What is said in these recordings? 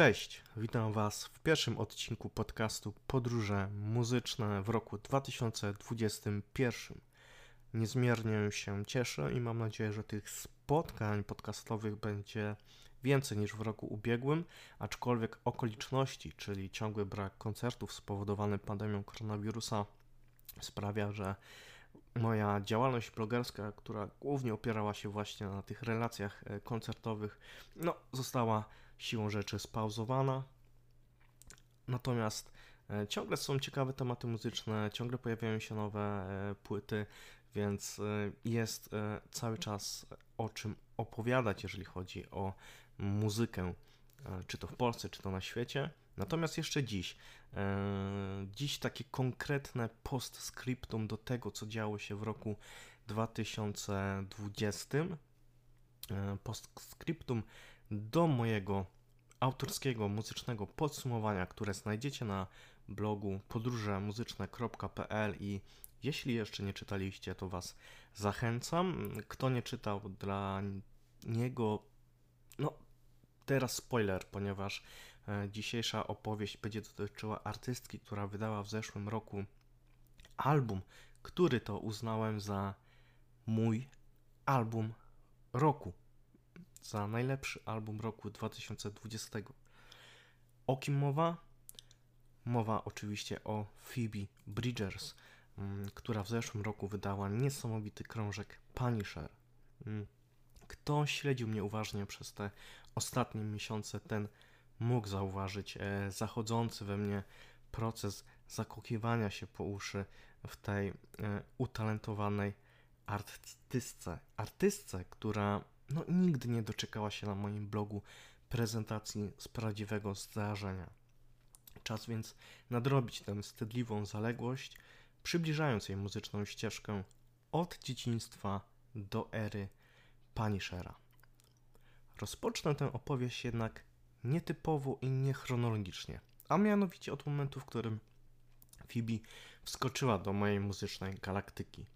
Cześć, witam Was w pierwszym odcinku podcastu Podróże muzyczne w roku 2021. Niezmiernie się cieszę i mam nadzieję, że tych spotkań podcastowych będzie więcej niż w roku ubiegłym, aczkolwiek okoliczności, czyli ciągły brak koncertów spowodowany pandemią koronawirusa, sprawia, że moja działalność blogerska, która głównie opierała się właśnie na tych relacjach e, koncertowych, no, została siłą rzeczy spauzowana. Natomiast e, ciągle są ciekawe tematy muzyczne, ciągle pojawiają się nowe e, płyty, więc jest cały czas o czym opowiadać, jeżeli chodzi o muzykę, czy to w Polsce, czy to na świecie. Natomiast jeszcze dziś, e, dziś takie konkretne postscriptum do tego, co działo się w roku 2020. E, postscriptum do mojego autorskiego muzycznego podsumowania, które znajdziecie na blogu podróżemuzyczne.pl i jeśli jeszcze nie czytaliście, to Was zachęcam. Kto nie czytał, dla niego, no teraz spoiler, ponieważ E, dzisiejsza opowieść będzie dotyczyła artystki, która wydała w zeszłym roku album, który to uznałem za mój album roku. Za najlepszy album roku 2020. O kim mowa? Mowa oczywiście o Phoebe Bridgers, mm, która w zeszłym roku wydała niesamowity krążek Punisher. Mm, kto śledził mnie uważnie przez te ostatnie miesiące, ten mógł zauważyć e, zachodzący we mnie proces zakokiwania się po uszy w tej e, utalentowanej artystce. Artystce, która no, nigdy nie doczekała się na moim blogu prezentacji z prawdziwego zdarzenia. Czas więc nadrobić tę wstydliwą zaległość, przybliżając jej muzyczną ścieżkę od dzieciństwa do ery Punishera. Rozpocznę tę opowieść jednak nietypowo i niechronologicznie, a mianowicie od momentu, w którym Phoebe wskoczyła do mojej muzycznej galaktyki.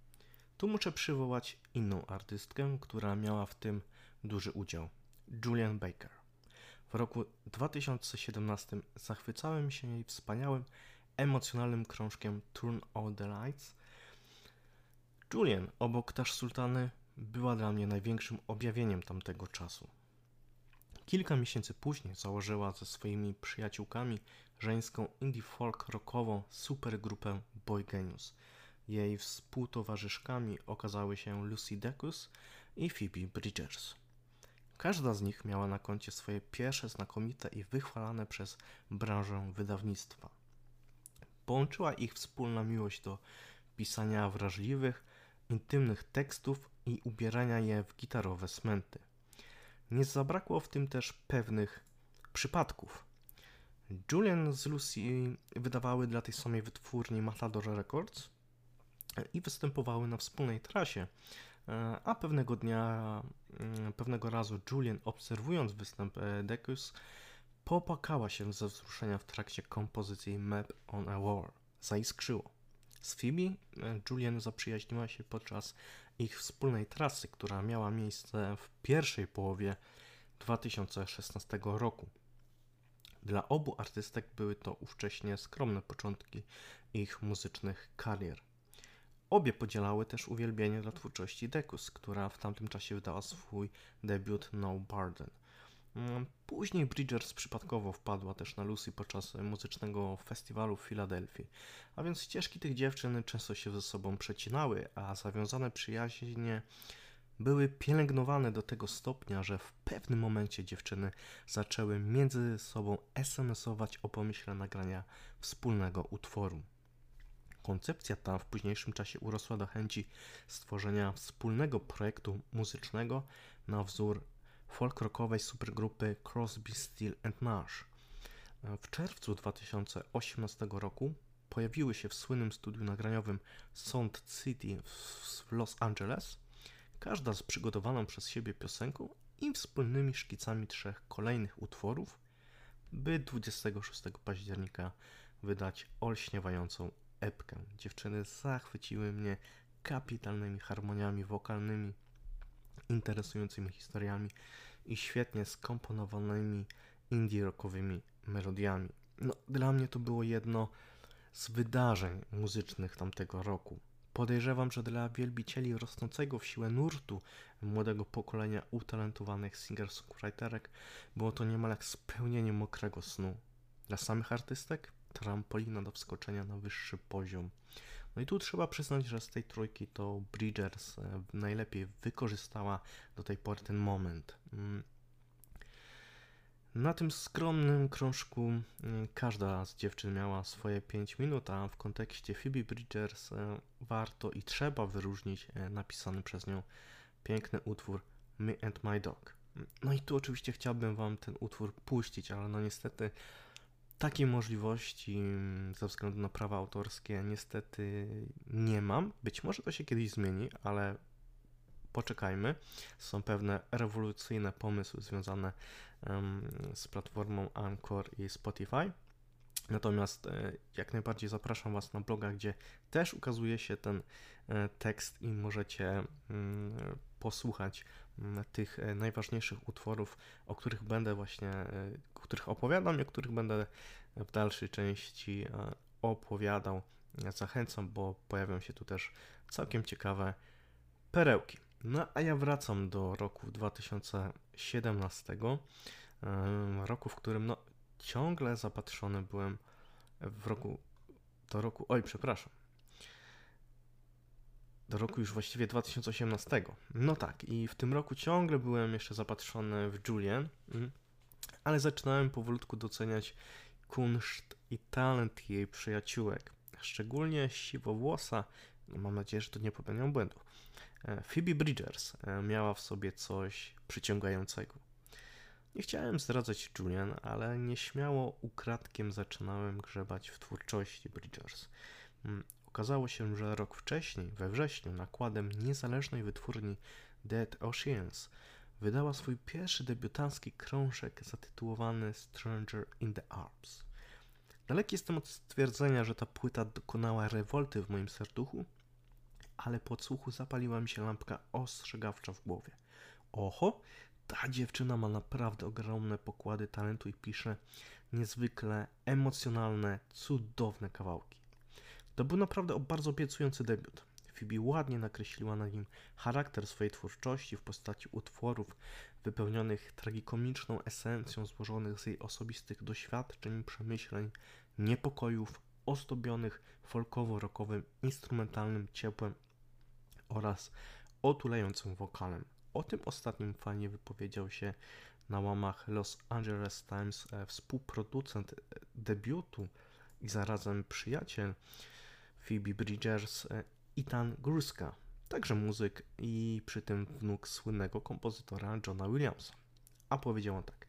Tu muszę przywołać inną artystkę, która miała w tym duży udział Julian Baker. W roku 2017 zachwycałem się jej wspaniałym, emocjonalnym krążkiem Turn All the Lights. Julian obok Tash Sultany była dla mnie największym objawieniem tamtego czasu. Kilka miesięcy później założyła ze swoimi przyjaciółkami żeńską indie folk rockową supergrupę Boy Genius. Jej współtowarzyszkami okazały się Lucy Decus i Phoebe Bridgers. Każda z nich miała na koncie swoje pierwsze znakomite i wychwalane przez branżę wydawnictwa. Połączyła ich wspólna miłość do pisania wrażliwych, intymnych tekstów i ubierania je w gitarowe smęty. Nie zabrakło w tym też pewnych przypadków. Julian z Lucy wydawały dla tej samej wytwórni Matador Records i występowały na wspólnej trasie. A pewnego dnia, mm, pewnego razu Julian obserwując występ e, Decus popłakała się ze wzruszenia w trakcie kompozycji Map on a War. Zaiskrzyło. Z Phoebe e, Julian zaprzyjaźniła się podczas ich wspólnej trasy, która miała miejsce w pierwszej połowie 2016 roku. Dla obu artystek były to ówcześnie skromne początki ich muzycznych karier. Obie podzielały też uwielbienie dla twórczości Decus, która w tamtym czasie wydała swój debiut No Barden. Mm, później Bridgers przypadkowo wpadła też na Lucy podczas muzycznego festiwalu w Filadelfii, a więc ścieżki tych dziewczyn często się ze sobą przecinały, a zawiązane przyjaźnie były pielęgnowane do tego stopnia, że w pewnym momencie dziewczyny zaczęły między sobą SMS-ować o pomyśle nagrania wspólnego utworu. Koncepcja ta w późniejszym czasie urosła do chęci stworzenia wspólnego projektu muzycznego na wzór folk rockowej supergrupy Crosby, Still and Nash. W czerwcu 2018 roku pojawiły się w słynnym studiu nagraniowym Sound City w Los Angeles, każda z przygotowaną przez siebie piosenką i wspólnymi szkicami trzech kolejnych utworów, by 26 października wydać olśniewającą epkę. Dziewczyny zachwyciły mnie kapitalnymi harmoniami wokalnymi, interesującymi historiami i świetnie skomponowanymi indie rockowymi melodiami. No, dla mnie to było jedno z wydarzeń muzycznych tamtego roku. Podejrzewam, że dla wielbicieli rosnącego w siłę nurtu młodego pokolenia utalentowanych singer-songwriterek było to niemal jak spełnienie mokrego snu. Dla samych artystek trampolina do wskoczenia na wyższy poziom. No i tu trzeba przyznać, że z tej trójki to Bridgers e, najlepiej wykorzystała do tej pory ten moment. Mm. Na tym skromnym krążku mm, każda z dziewczyn miała swoje 5 minut, a w kontekście Phoebe Bridgers e, warto i trzeba wyróżnić e, napisany przez nią piękny utwór Me and My Dog. No i tu oczywiście chciałbym Wam ten utwór puścić, ale no niestety takiej możliwości mm, ze względu na prawa autorskie niestety nie mam. Być może to się kiedyś zmieni, ale poczekajmy. Są pewne rewolucyjne pomysły związane z platformą Anchor i Spotify. Natomiast e, jak najbardziej zapraszam Was na bloga, gdzie też ukazuje się ten tekst i możecie mm, posłuchać mm, tych e, najważniejszych utworów, o których będę właśnie, o których opowiadam i o których będę w dalszej części opowiadał. Zachęcam, bo pojawią się tu też całkiem ciekawe perełki. No a ja wracam do roku 2017, roku, w którym no, ciągle zapatrzony byłem w roku, do roku, oj, przepraszam, do roku już właściwie 2018. No tak, i w tym roku ciągle byłem jeszcze zapatrzony w Julian, mm, ale zaczynałem powolutku doceniać kunszt i talent jej przyjaciółek, szczególnie siwowłosa, no mam nadzieję, że to nie popełniam błędu. E, Phoebe Bridgers e, miała w sobie coś przyciągającego. Nie chciałem zdradzać Julian, ale nieśmiało ukradkiem zaczynałem grzebać w twórczości Bridgers. Okazało się, że rok wcześniej, we wrześniu, nakładem niezależnej wytwórni Dead Oceans wydała swój pierwszy debiutancki krążek zatytułowany Stranger in the Alps. Daleki jestem od stwierdzenia, że ta płyta dokonała rewolty w moim serduchu, ale po odsłuchu zapaliła mi się lampka ostrzegawcza w głowie. Oho, ta dziewczyna ma naprawdę ogromne pokłady talentu i pisze niezwykle emocjonalne, cudowne kawałki. To był naprawdę bardzo obiecujący debiut. Phoebe ładnie nakreśliła na nim charakter swojej twórczości w postaci utworów wypełnionych tragikomiczną esencją złożonych z jej osobistych doświadczeń, przemyśleń, niepokojów, ozdobionych folkowo-rockowym, instrumentalnym ciepłem oraz otulającym wokalem. O tym ostatnim fajnie wypowiedział się na łamach Los Angeles Times e, współproducent e, debiutu i zarazem przyjaciel Phoebe Bridgers e, Ethan Gruska, także muzyk i przy tym wnuk słynnego kompozytora Johna Williamsa. A powiedział on tak: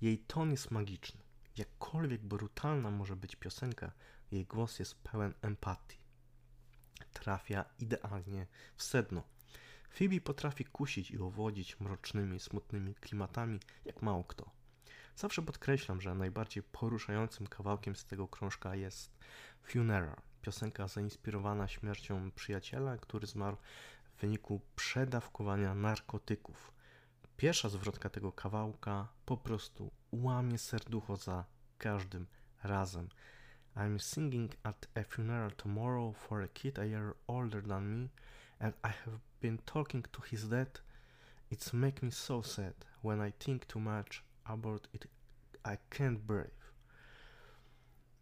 Jej ton jest magiczny. Jakkolwiek brutalna może być piosenka, jej głos jest pełen empatii. Trafia idealnie w sedno Phoebe potrafi kusić i owodzić mrocznymi, smutnymi klimatami jak mało kto. Zawsze podkreślam, że najbardziej poruszającym kawałkiem z tego krążka jest Funeral, piosenka zainspirowana śmiercią przyjaciela, który zmarł w wyniku przedawkowania narkotyków. Pierwsza zwrotka tego kawałka po prostu łamie serducho za każdym razem. I'm singing at a funeral tomorrow for a kid a year older than me, and I have been talking to his dad. It's make me so sad when I think too much about it. I can't breathe.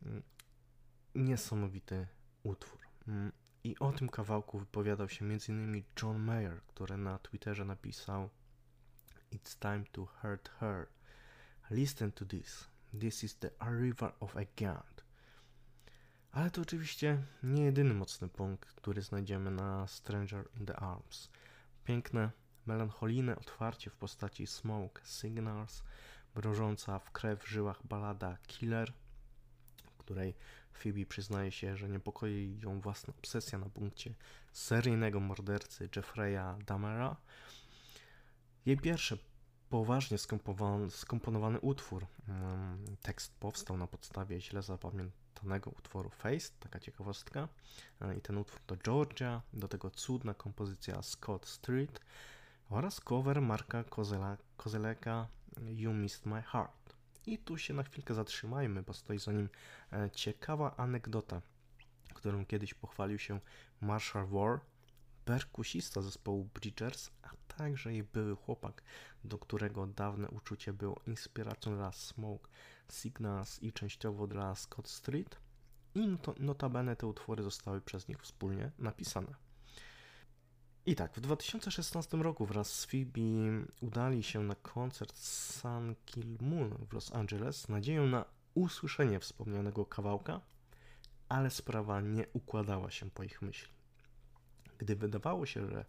Mm, niesamowity utwór. Mm, I o tym kawałku wypowiadał się m.in. John Mayer, który na Twitterze napisał It's time to hurt her. Listen to this. This is the arrival of a god. Ale to oczywiście nie jedyny mocny punkt, który znajdziemy na Stranger in the Arms. Piękne, melancholijne otwarcie w postaci Smoke Signals, mrożąca w krew w żyłach balada Killer, w której Phoebe przyznaje się, że niepokoi ją własna obsesja na punkcie seryjnego mordercy Jeffreya Damera. Jej pierwszy poważnie skomponowany utwór. Mm, tekst powstał na podstawie źle zapamiętanego utworu Face, taka ciekawostka. E, I ten utwór to Georgia, do tego cudna kompozycja Scott Street oraz cover Marka Kozela, Kozeleka You Missed My Heart. I tu się na chwilkę zatrzymajmy, bo stoi za nim e, ciekawa anegdota, którą kiedyś pochwalił się Marshall War, perkusista zespołu Bridgers, a także jej były chłopak, do którego dawne uczucie było inspiracją dla Smoke Signals i częściowo dla Scott Street. I notabene te utwory zostały przez nich wspólnie napisane. I tak, w 2016 roku wraz z Phoebe udali się na koncert Sun Kill Moon w Los Angeles z nadzieją na usłyszenie wspomnianego kawałka, ale sprawa nie układała się po ich myśli. Gdy wydawało się, że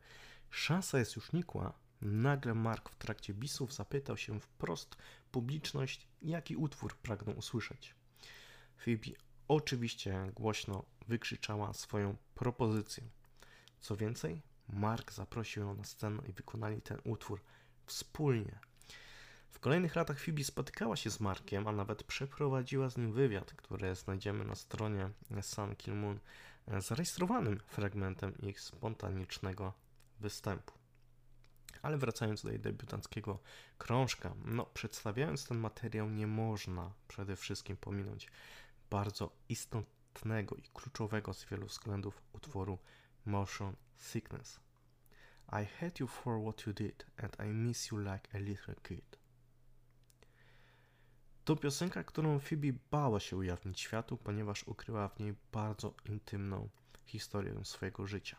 szansa jest już nikła, nagle Mark w trakcie bisów zapytał się wprost publiczność, jaki utwór pragną usłyszeć. Phoebe oczywiście głośno wykrzyczała swoją propozycję. Co więcej, Mark zaprosił ją na scenę i wykonali ten utwór wspólnie. W kolejnych latach Phoebe spotykała się z Markiem, a nawet przeprowadziła z nim wywiad, który znajdziemy na stronie Sun Kill Moon, zarejestrowanym fragmentem ich spontanicznego występu. Ale wracając do jej debiutanckiego krążka, no przedstawiając ten materiał nie można przede wszystkim pominąć bardzo istotnego i kluczowego z wielu względów utworu Motion Sickness. I hate you for what you did and I miss you like a little kid. To piosenka, którą Phoebe bała się ujawnić światu, ponieważ ukryła w niej bardzo intymną historię swojego życia.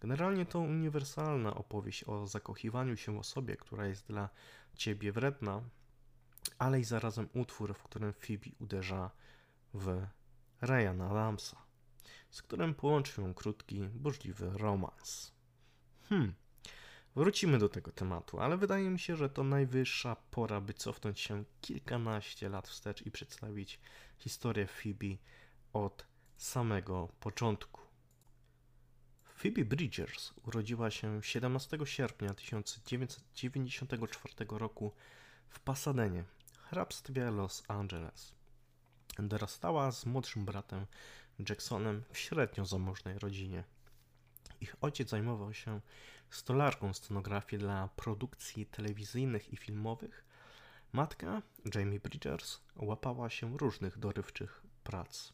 Generalnie to uniwersalna opowieść o zakochiwaniu się w osobie, która jest dla ciebie wredna, ale i zarazem utwór, w którym Phoebe uderza w Ryana Adamsa, z którym połączył ją krótki, burzliwy romans. Hmm, wrócimy do tego tematu, ale wydaje mi się, że to najwyższa pora, by cofnąć się kilkanaście lat wstecz i przedstawić historię Phoebe od samego początku. Phoebe Bridgers urodziła się 17 sierpnia 1994 roku w Pasadenie, hrabstwie Los Angeles. Dorastała z młodszym bratem Jacksonem w średnio zamożnej rodzinie. Ich ojciec zajmował się stolarką scenografii dla produkcji telewizyjnych i filmowych. Matka, Jamie Bridgers, łapała się różnych dorywczych prac.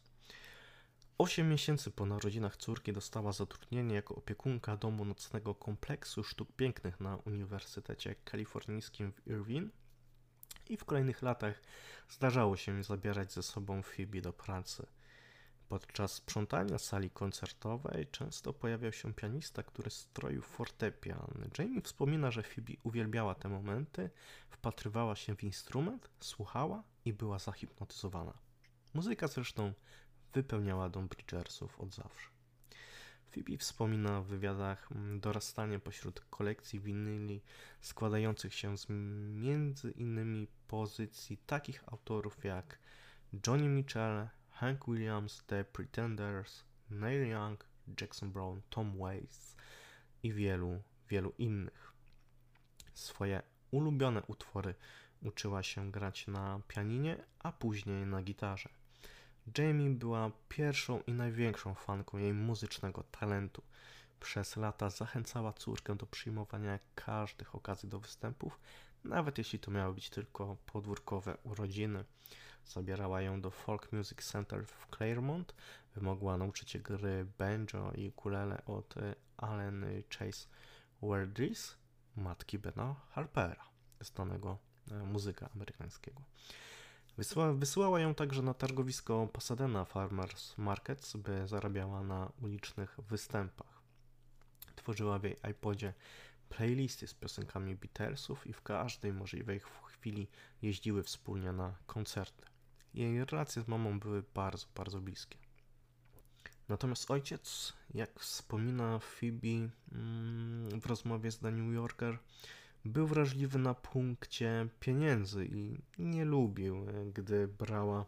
Osiem miesięcy po narodzinach córki dostała zatrudnienie jako opiekunka domu nocnego kompleksu sztuk pięknych na Uniwersytecie Kalifornijskim w Irvine i w kolejnych latach zdarzało się zabierać ze sobą Phoebe do pracy. Podczas sprzątania sali koncertowej często pojawiał się pianista, który stroił fortepian. Jamie wspomina, że Phoebe uwielbiała te momenty, wpatrywała się w instrument, słuchała i była zahipnotyzowana. Muzyka zresztą wypełniała dom Bridgersów od zawsze. Phoebe wspomina w wywiadach mm, dorastanie pośród kolekcji winyli składających się z między innymi pozycji takich autorów jak Johnny Mitchell, Hank Williams, The Pretenders, Neil Young, Jackson Brown, Tom Waits i wielu, wielu innych. Swoje ulubione utwory uczyła się grać na pianinie, a później na gitarze. Jamie była pierwszą i największą fanką jej muzycznego talentu. Przez lata zachęcała córkę do przyjmowania każdych okazji do występów, nawet jeśli to miały być tylko podwórkowe urodziny. Zabierała ją do Folk Music Center w Claremont, wymogła nauczyć gry banjo i ukulele od Allen Chase Wardis, matki Bena Harpera, znanego e, muzyka amerykańskiego. Wysyła, wysyłała ją także na targowisko Pasadena Farmers Markets, by zarabiała na ulicznych występach. Tworzyła w jej iPodzie playlisty z piosenkami Beatlesów i w każdej możliwej chwili jeździły wspólnie na koncerty. Jej relacje z mamą były bardzo, bardzo bliskie. Natomiast ojciec, jak wspomina Phoebe mm, w rozmowie z The New Yorker, był wrażliwy na punkcie pieniędzy i nie lubił, gdy brała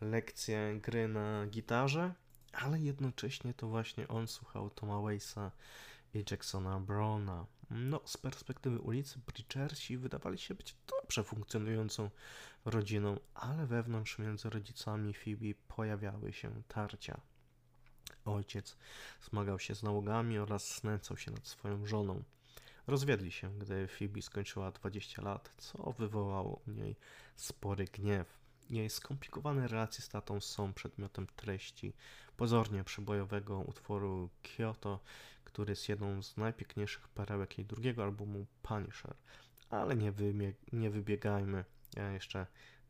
lekcje gry na gitarze, ale jednocześnie to właśnie on słuchał Toma Waitsa i Jacksona Browna. No, z perspektywy ulicy Bridgersi wydawali się być dobrze funkcjonującą rodziną, ale wewnątrz między rodzicami Phoebe pojawiały się tarcia. Ojciec zmagał się z nałogami oraz znęcał się nad swoją żoną. Rozwiedli się, gdy Phoebe skończyła 20 lat, co wywołało u niej spory gniew. Jej skomplikowane relacje z tatą są przedmiotem treści pozornie przebojowego utworu Kyoto, który jest jedną z najpiękniejszych perełek jej drugiego albumu Punisher. Ale nie, nie wybiegajmy jeszcze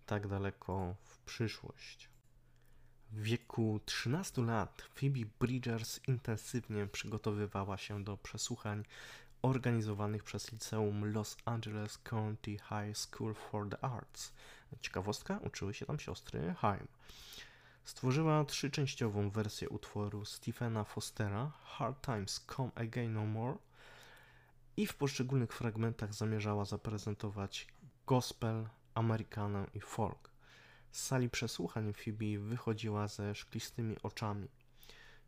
tak daleko w przyszłość. W wieku 13 lat Phoebe Bridgers intensywnie przygotowywała się do przesłuchań organizowanych przez liceum Los Angeles County High School for the Arts. Ciekawostka, uczyły się tam siostry Haim. Stworzyła trzyczęściową wersję utworu Stephena Fostera Hard Times Come Again No More i w poszczególnych fragmentach zamierzała zaprezentować gospel, amerykanę i folk. Z sali przesłuchań Phoebe wychodziła ze szklistymi oczami.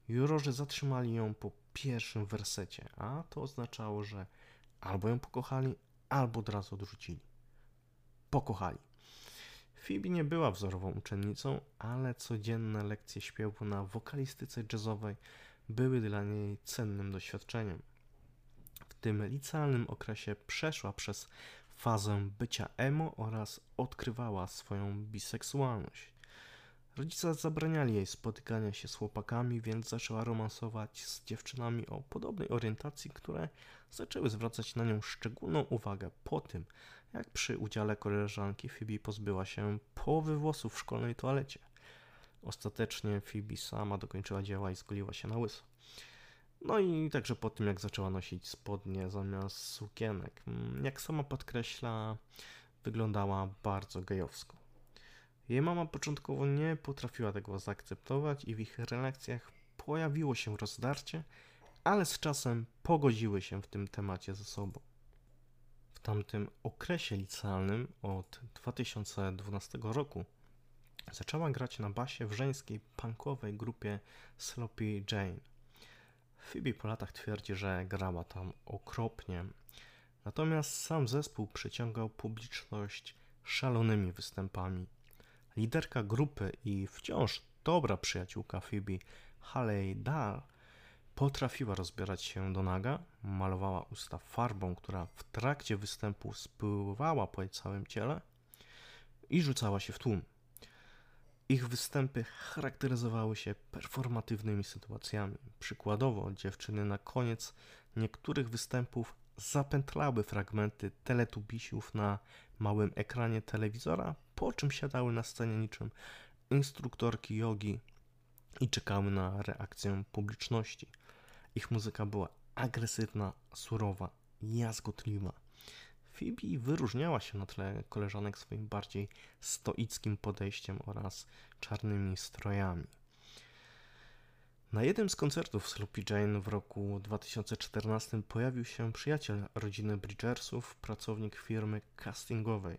Jurorzy zatrzymali ją po pierwszym wersecie, a to oznaczało, że albo ją pokochali, albo od razu odrzucili. Pokochali. Phoebe nie była wzorową uczennicą, ale codzienne lekcje śpiewu na wokalistyce jazzowej były dla niej cennym doświadczeniem. W tym licealnym okresie przeszła przez fazę bycia emo oraz odkrywała swoją biseksualność. Rodzice zabraniali jej spotykania się z chłopakami, więc zaczęła romansować z dziewczynami o podobnej orientacji, które zaczęły zwracać na nią szczególną uwagę po tym, jak przy udziale koleżanki Phoebe pozbyła się połowy włosów w szkolnej toalecie. Ostatecznie Phoebe sama dokończyła dzieła i zgoliła się na łyso. No i także po tym, jak zaczęła nosić spodnie zamiast sukienek. Mm, jak sama podkreśla, wyglądała bardzo gejowsko. Jej mama początkowo nie potrafiła tego zaakceptować i w ich relacjach pojawiło się rozdarcie, ale z czasem pogodziły się w tym temacie ze sobą. W tamtym okresie licealnym od 2012 roku zaczęła grać na basie w żeńskiej punkowej grupie Sloppy Jane. Phoebe po latach twierdzi, że grała tam okropnie, natomiast sam zespół przyciągał publiczność szalonymi występami. Liderka grupy i wciąż dobra przyjaciółka Phoebe, Haley Dahl, potrafiła rozbierać się do naga, malowała usta farbą, która w trakcie występu spływała po jej całym ciele i rzucała się w tłum. Ich występy charakteryzowały się performatywnymi sytuacjami. Przykładowo, dziewczyny na koniec niektórych występów zapętlały fragmenty teletubisiów na małym ekranie telewizora, po czym siadały na scenie niczym instruktorki jogi i czekały na reakcję publiczności. Ich muzyka była agresywna, surowa, jazgotliwa. Phoebe wyróżniała się na tle koleżanek swoim bardziej stoickim podejściem oraz czarnymi strojami. Na jednym z koncertów Sloppy Jane w roku 2014 pojawił się przyjaciel rodziny Bridgersów, pracownik firmy castingowej.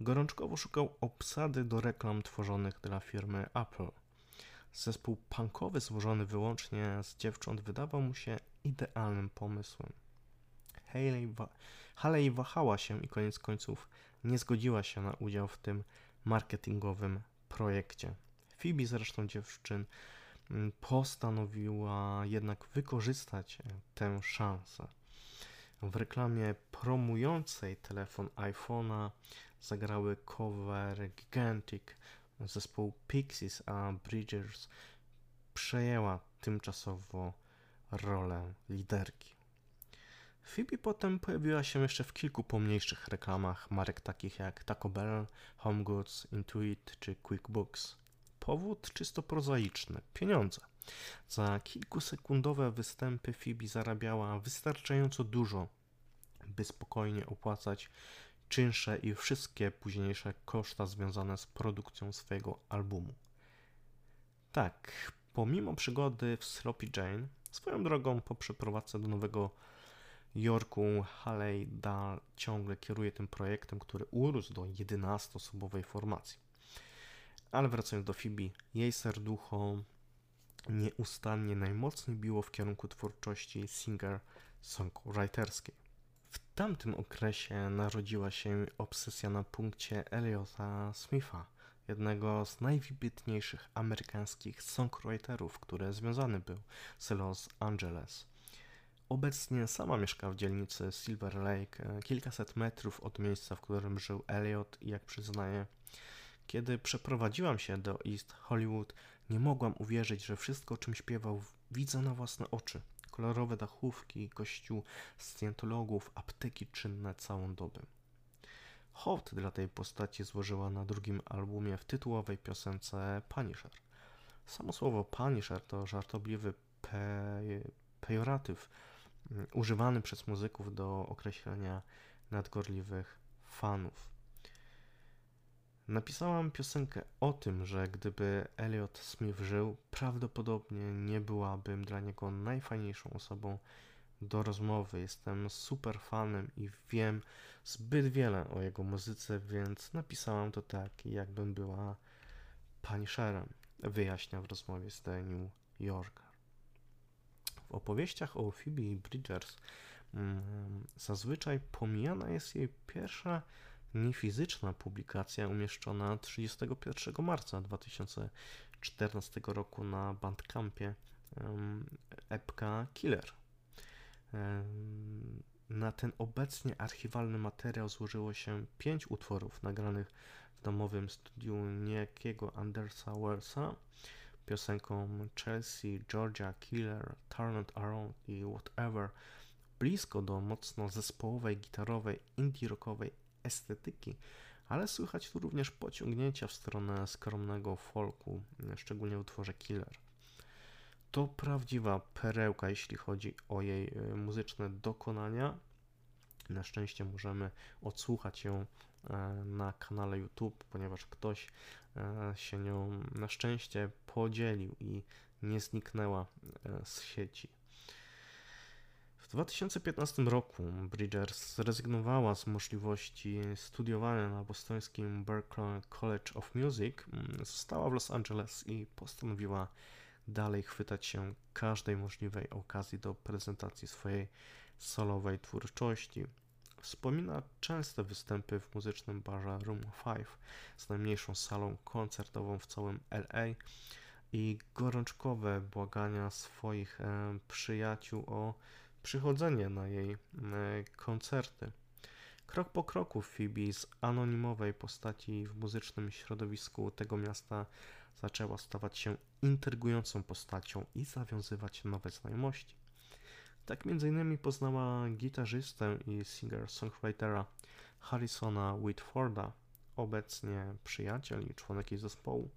Gorączkowo szukał obsady do reklam tworzonych dla firmy Apple. Zespół punkowy złożony wyłącznie z dziewcząt wydawał mu się idealnym pomysłem. Haley, wa Haley wahała się i koniec końców nie zgodziła się na udział w tym marketingowym projekcie. Phoebe zresztą dziewczyn mm, postanowiła jednak wykorzystać e, tę szansę. W reklamie promującej telefon iPhone'a zagrały cover Gigantic zespołu Pixies, a Bridgers przejęła tymczasowo rolę liderki. Phoebe potem pojawiła się jeszcze w kilku pomniejszych reklamach marek takich jak Taco Bell, Home Goods, Intuit czy QuickBooks. Powód czysto prozaiczny pieniądze. Za kilkusekundowe występy Phoebe zarabiała wystarczająco dużo, by spokojnie opłacać czynsze i wszystkie późniejsze koszta związane z produkcją swojego albumu. Tak, pomimo przygody w Sloppy Jane, swoją drogą po przeprowadzce do Nowego Jorku Haley Dahl ciągle kieruje tym projektem, który urósł do 11-osobowej formacji. Ale wracając do Phoebe, jej serducho nieustannie najmocniej biło w kierunku twórczości singer-songwriterskiej. W tamtym okresie narodziła się obsesja na punkcie Eliota Smitha, jednego z najwybitniejszych amerykańskich songwriterów, który związany był z Los Angeles. Obecnie sama mieszka w dzielnicy Silver Lake, e, kilkaset metrów od miejsca, w którym żył Elliot i jak przyznaje, kiedy przeprowadziłam się do East Hollywood, nie mogłam uwierzyć, że wszystko, o czym śpiewał, widzę na własne oczy. Kolorowe dachówki, kościół scjentologów, apteki czynne całą dobę. Hołd dla tej postaci złożyła na drugim albumie w tytułowej piosence Punisher. Samo słowo Punisher to żartobliwy pe pejoratyw mm, używany przez muzyków do określenia nadgorliwych fanów. Napisałam piosenkę o tym, że gdyby Elliot Smith żył, prawdopodobnie nie byłabym dla niego najfajniejszą osobą do rozmowy. Jestem super fanem i wiem zbyt wiele o jego muzyce, więc napisałam to tak, jakbym była Punisherem, wyjaśnia w rozmowie z The New Yorker. W opowieściach o Phoebe Bridgers mm, zazwyczaj pomijana jest jej pierwsza niefizyczna publikacja umieszczona 31 marca 2014 roku na Bandcampie epka Killer. Na ten obecnie archiwalny materiał złożyło się pięć utworów nagranych w domowym studiu niejakiego Andersa Wellsa, piosenką Chelsea, Georgia, Killer, Turn It Around i Whatever, blisko do mocno zespołowej, gitarowej, indie rockowej estetyki, ale słychać tu również pociągnięcia w stronę skromnego folku, szczególnie w utworze Killer. To prawdziwa perełka, jeśli chodzi o jej e, muzyczne dokonania. Na szczęście możemy odsłuchać ją e, na kanale YouTube, ponieważ ktoś e, się nią na szczęście podzielił i nie zniknęła z sieci. W 2015 roku Bridgers zrezygnowała z możliwości studiowania na bostońskim Berklee College of Music, mm, została w Los Angeles i postanowiła dalej chwytać się każdej możliwej okazji do prezentacji swojej solowej twórczości. Wspomina częste występy w muzycznym barze Room 5 z najmniejszą salą koncertową w całym LA i gorączkowe błagania swoich e, przyjaciół o przychodzenie na jej e, koncerty. Krok po kroku Phoebe z anonimowej postaci w muzycznym środowisku tego miasta zaczęła stawać się intrygującą postacią i zawiązywać nowe znajomości. Tak m.in. poznała gitarzystę i singer-songwritera Harrisona Whitforda, obecnie przyjaciel i członek jej zespołu,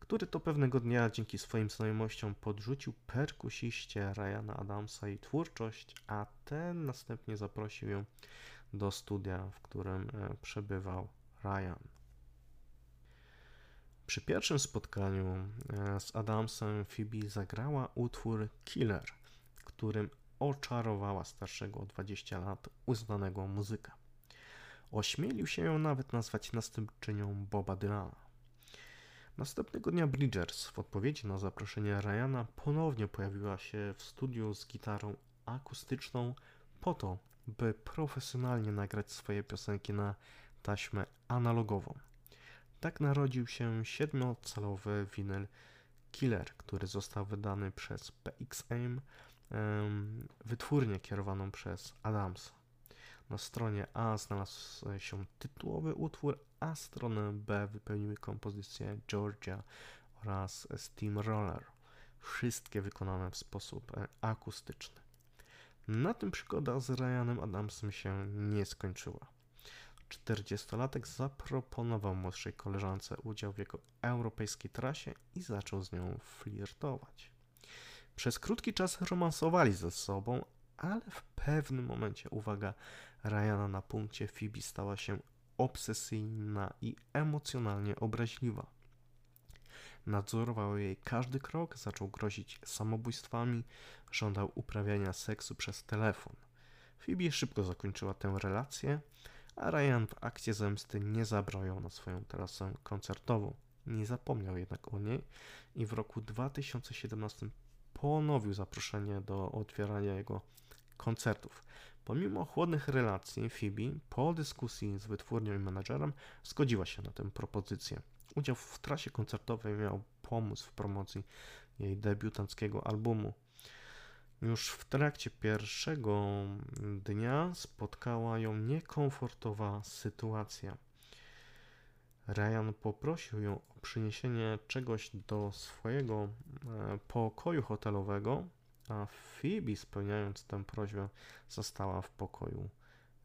który to pewnego dnia dzięki swoim znajomościom podrzucił perkusiście Ryana Adamsa i twórczość, a ten następnie zaprosił ją do studia, w którym e, przebywał Ryan. Przy pierwszym spotkaniu e, z Adamsem Phoebe zagrała utwór Killer, którym oczarowała starszego o 20 lat uznanego muzyka. Ośmielił się ją nawet nazwać następczynią Boba Dylana. Następnego dnia Bridgers w odpowiedzi na zaproszenie Ryana ponownie pojawiła się w studiu z gitarą akustyczną po to, by profesjonalnie nagrać swoje piosenki na taśmę analogową. Tak narodził się siedmiocalowy winyl Killer, który został wydany przez PXM, wytwórnię kierowaną przez Adamsa. Na stronie A znalazł się tytułowy utwór, a stronę B wypełniły kompozycje Georgia oraz Steamroller, wszystkie wykonane w sposób e, akustyczny. Na tym przygoda z Ryanem Adamsem się nie skończyła. 40-latek zaproponował młodszej koleżance udział w jego europejskiej trasie i zaczął z nią flirtować. Przez krótki czas romansowali ze sobą, ale w pewnym momencie uwaga Ryana na punkcie Phoebe stała się obsesyjna i emocjonalnie obraźliwa. Nadzorował jej każdy krok, zaczął grozić samobójstwami, żądał uprawiania seksu przez telefon. Phoebe szybko zakończyła tę relację, a Ryan w akcie zemsty nie zabrał ją na swoją trasę koncertową. Nie zapomniał jednak o niej i w roku 2017 ponowił zaproszenie do otwierania jego koncertów. Pomimo chłodnych relacji, Phoebe po dyskusji z wytwórnią i menadżerem zgodziła się na tę propozycję. Udział w trasie koncertowej miał pomóc w promocji jej debiutanckiego albumu. Już w trakcie pierwszego dnia spotkała ją niekomfortowa sytuacja. Ryan poprosił ją o przyniesienie czegoś do swojego e, pokoju hotelowego, a Phoebe, spełniając tę prośbę, została w pokoju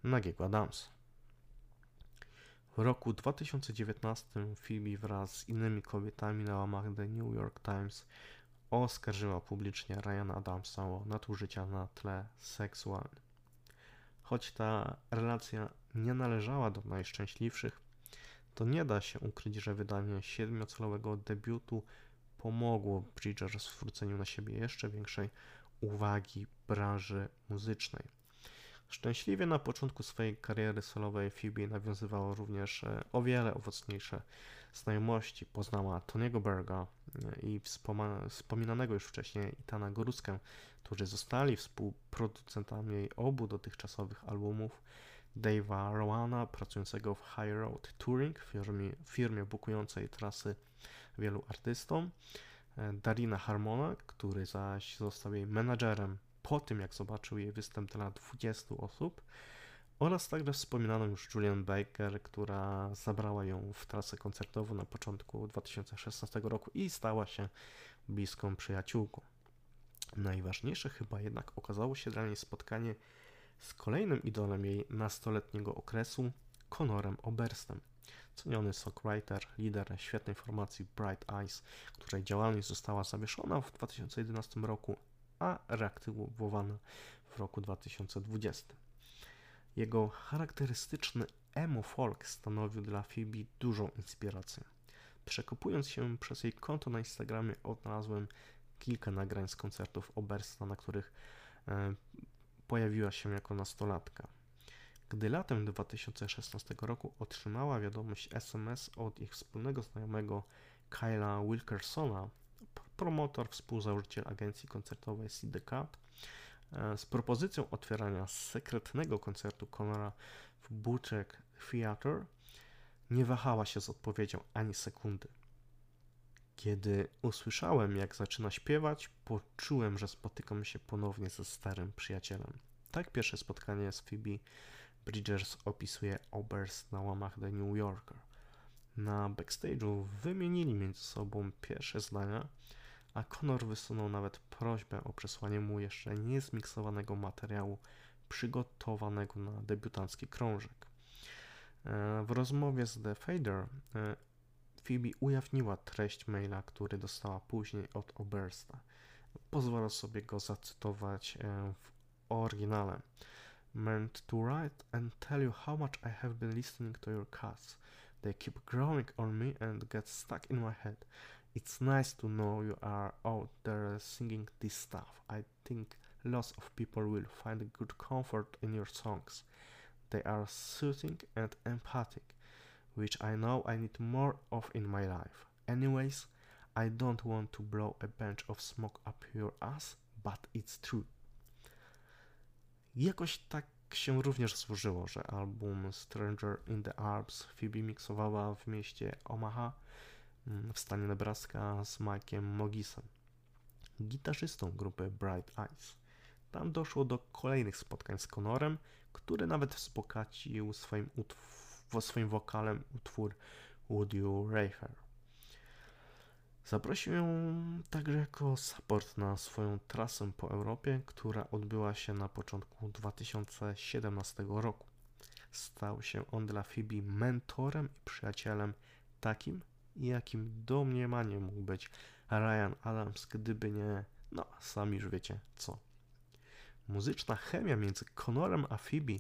nagiego Adamsa. W roku 2019 Phoebe wraz z innymi kobietami na łamach The New York Times oskarżyła publicznie Ryana Adamsa o nadużycia na tle seksualnym. Choć ta relacja nie należała do najszczęśliwszych, to nie da się ukryć, że wydanie siedmiocalowego debiutu pomogło Bridgers w zwróceniu na siebie jeszcze większej uwagi branży muzycznej. Szczęśliwie na początku swojej kariery solowej Phoebe nawiązywała również e, o wiele owocniejsze znajomości. Poznała Tony'ego Berga e, i wspominanego już wcześniej Itana Goruskę, którzy zostali współproducentami jej obu dotychczasowych albumów. Dave'a Rowana, pracującego w High Road Touring, firmie, firmie bukującej trasy wielu artystom. E, Darina Harmona, który zaś został jej menadżerem po tym, jak zobaczył jej występ dla 20 osób, oraz także wspominaną już Julian Baker, która zabrała ją w trasę koncertową na początku 2016 roku i stała się bliską przyjaciółką. Najważniejsze chyba jednak okazało się dla niej spotkanie z kolejnym idolem jej nastoletniego okresu, Conorem Oberstem. Ceniony songwriter, lider świetnej formacji Bright Eyes, której działalność została zawieszona w 2011 roku, a reaktywowana w roku 2020. Jego charakterystyczny emo folk stanowił dla Phoebe dużą inspirację. Przekopując się przez jej konto na Instagramie odnalazłem kilka nagrań z koncertów Obersta, na których e, pojawiła się jako nastolatka. Gdy latem 2016 roku otrzymała wiadomość SMS od ich wspólnego znajomego Kyla Wilkersona, promotor, współzałożyciel agencji koncertowej CD Cut, e, z propozycją otwierania sekretnego koncertu Conora w Buczek Theatre, nie wahała się z odpowiedzią ani sekundy. Kiedy usłyszałem, jak zaczyna śpiewać, poczułem, że spotykam się ponownie ze starym przyjacielem. Tak pierwsze spotkanie z Phoebe Bridgers opisuje Oberst na łamach The New Yorker. Na backstage'u wymienili między sobą pierwsze zdania, a Connor wysunął nawet prośbę o przesłanie mu jeszcze niezmiksowanego materiału przygotowanego na debiutancki krążek. E, w rozmowie z The Fader e, Phoebe ujawniła treść maila, który dostała później od Obersta. Pozwolę sobie go zacytować e, w oryginale. Meant to write and tell you how much I have been listening to your cuts. They keep growing on me and get stuck in my head. It's nice to know you are out there singing this stuff. I think lots of people will find good comfort in your songs. They are soothing and empathic, which I know I need more of in my life. Anyways, I don't want to blow a bunch of smoke up your ass, but it's true. Jakoś tak się również złożyło, że album Stranger in the Alps Phoebe miksowała w mieście Omaha mm, w stanie Nebraska z Mike'iem Mogisem, gitarzystą grupy Bright Eyes. Tam doszło do kolejnych spotkań z Conorem, który nawet wzbogacił swoim, swoim wokalem utwór Would You Rather. Zaprosił ją także jako support na swoją trasę po Europie, która odbyła się na początku 2017 roku. Stał się on dla Phoebe mentorem i przyjacielem takim, jakim domniemanie mógł być Ryan Adams, gdyby nie, no sami już wiecie co. Muzyczna chemia między Conorem a Phoebe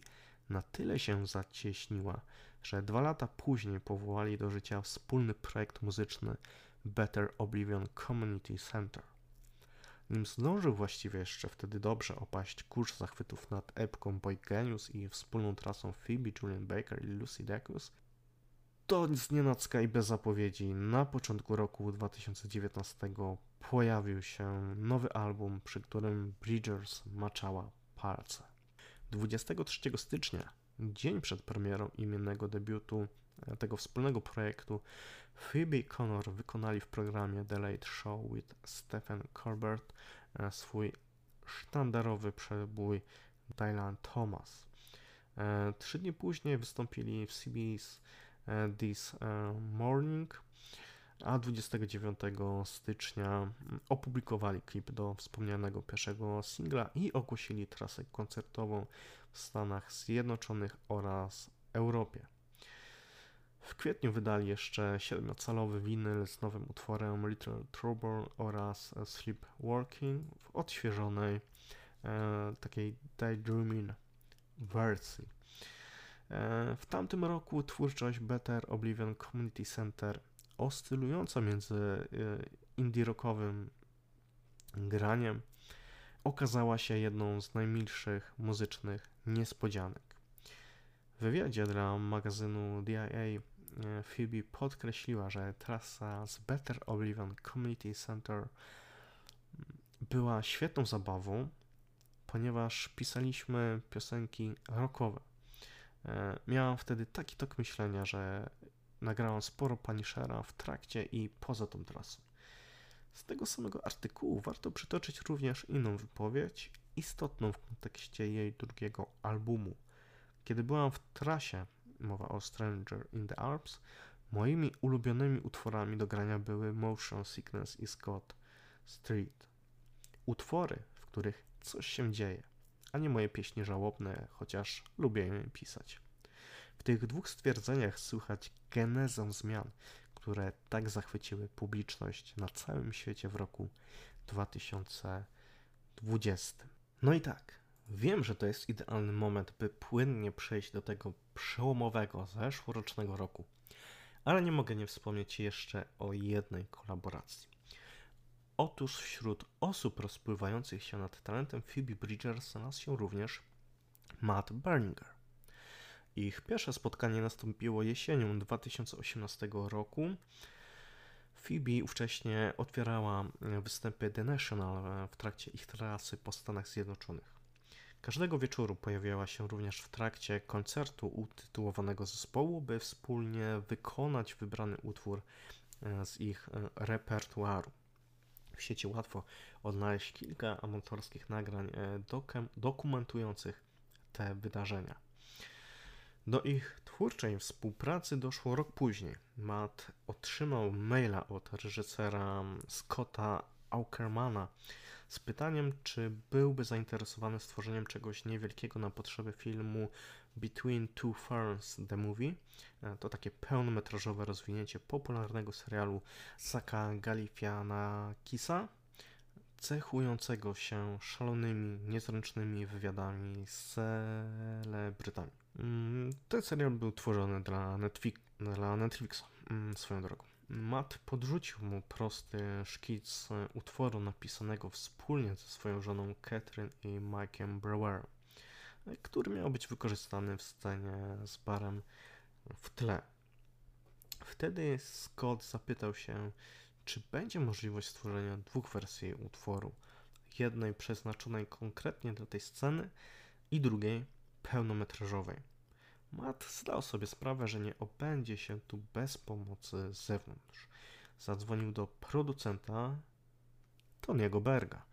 na tyle się zacieśniła, że dwa lata później powołali do życia wspólny projekt muzyczny Better Oblivion Community Center. Nim zdążył właściwie jeszcze wtedy dobrze opaść kurz zachwytów nad epką Boy Genius i wspólną trasą Phoebe, Julian Baker i Lucy Dacus, to z nienacka i bez zapowiedzi na początku roku 2019 pojawił się nowy album, przy którym Bridgers maczała palce. 23 stycznia, dzień przed premierą imiennego debiutu tego wspólnego projektu, Phoebe Connor wykonali w programie The Late Show with Stephen Colbert e, swój sztandarowy przebój Dylan Thomas. E, trzy dni później wystąpili w CBS e, This Morning, a 29 stycznia opublikowali klip do wspomnianego pierwszego singla i ogłosili trasę koncertową w Stanach Zjednoczonych oraz Europie. W kwietniu wydali jeszcze 7-calowy winyl z nowym utworem Little Trouble oraz Sleepwalking w odświeżonej e, takiej daydreaming wersji. E, w tamtym roku twórczość Better Oblivion Community Center oscylująca między e, indie rockowym graniem okazała się jedną z najmilszych muzycznych niespodzianek. W wywiadzie dla magazynu DIA Phoebe podkreśliła, że trasa z Better Oblivion Community Center była świetną zabawą, ponieważ pisaliśmy piosenki rockowe. E, miałam wtedy taki tok myślenia, że nagrałam sporo Punishera w trakcie i poza tą trasą. Z tego samego artykułu warto przytoczyć również inną wypowiedź, istotną w kontekście jej drugiego albumu. Kiedy byłam w trasie mowa o Stranger in the Alps, moimi ulubionymi utworami do grania były Motion Sickness i Scott Street. Utwory, w których coś się dzieje, a nie moje pieśni żałobne, chociaż lubię je pisać. W tych dwóch stwierdzeniach słychać genezę zmian, które tak zachwyciły publiczność na całym świecie w roku 2020. No i tak, Wiem, że to jest idealny moment, by płynnie przejść do tego przełomowego zeszłorocznego roku, ale nie mogę nie wspomnieć jeszcze o jednej kolaboracji. Otóż wśród osób rozpływających się nad talentem Phoebe Bridgers znalazł się również Matt Berninger. Ich pierwsze spotkanie nastąpiło jesienią 2018 roku. Phoebe ówcześnie otwierała występy The National w trakcie ich trasy po Stanach Zjednoczonych. Każdego wieczoru pojawiała się również w trakcie koncertu utytułowanego zespołu, by wspólnie wykonać wybrany utwór e, z ich e, repertuaru. W sieci łatwo odnaleźć kilka amatorskich nagrań e, dokumentujących te wydarzenia. Do ich twórczej współpracy doszło rok później. Matt otrzymał maila od reżysera Scotta Aukermana, z pytaniem, czy byłby zainteresowany stworzeniem czegoś niewielkiego na potrzeby filmu Between Two Ferns The Movie. E, to takie pełnometrażowe rozwinięcie popularnego serialu Saka Galifianakisa, cechującego się szalonymi, niezręcznymi wywiadami z celebrytami. Mm, ten serial był tworzony dla, Netflix, dla Netflixa, mm, swoją drogą. Matt podrzucił mu prosty szkic utworu napisanego wspólnie ze swoją żoną Catherine i Mike'em Brower, który miał być wykorzystany w scenie z barem w tle. Wtedy Scott zapytał się, czy będzie możliwość stworzenia dwóch wersji utworu, jednej przeznaczonej konkretnie do tej sceny i drugiej pełnometrażowej. Matt zdał sobie sprawę, że nie obędzie się tu bez pomocy z zewnątrz. Zadzwonił do producenta Tony'ego Berga,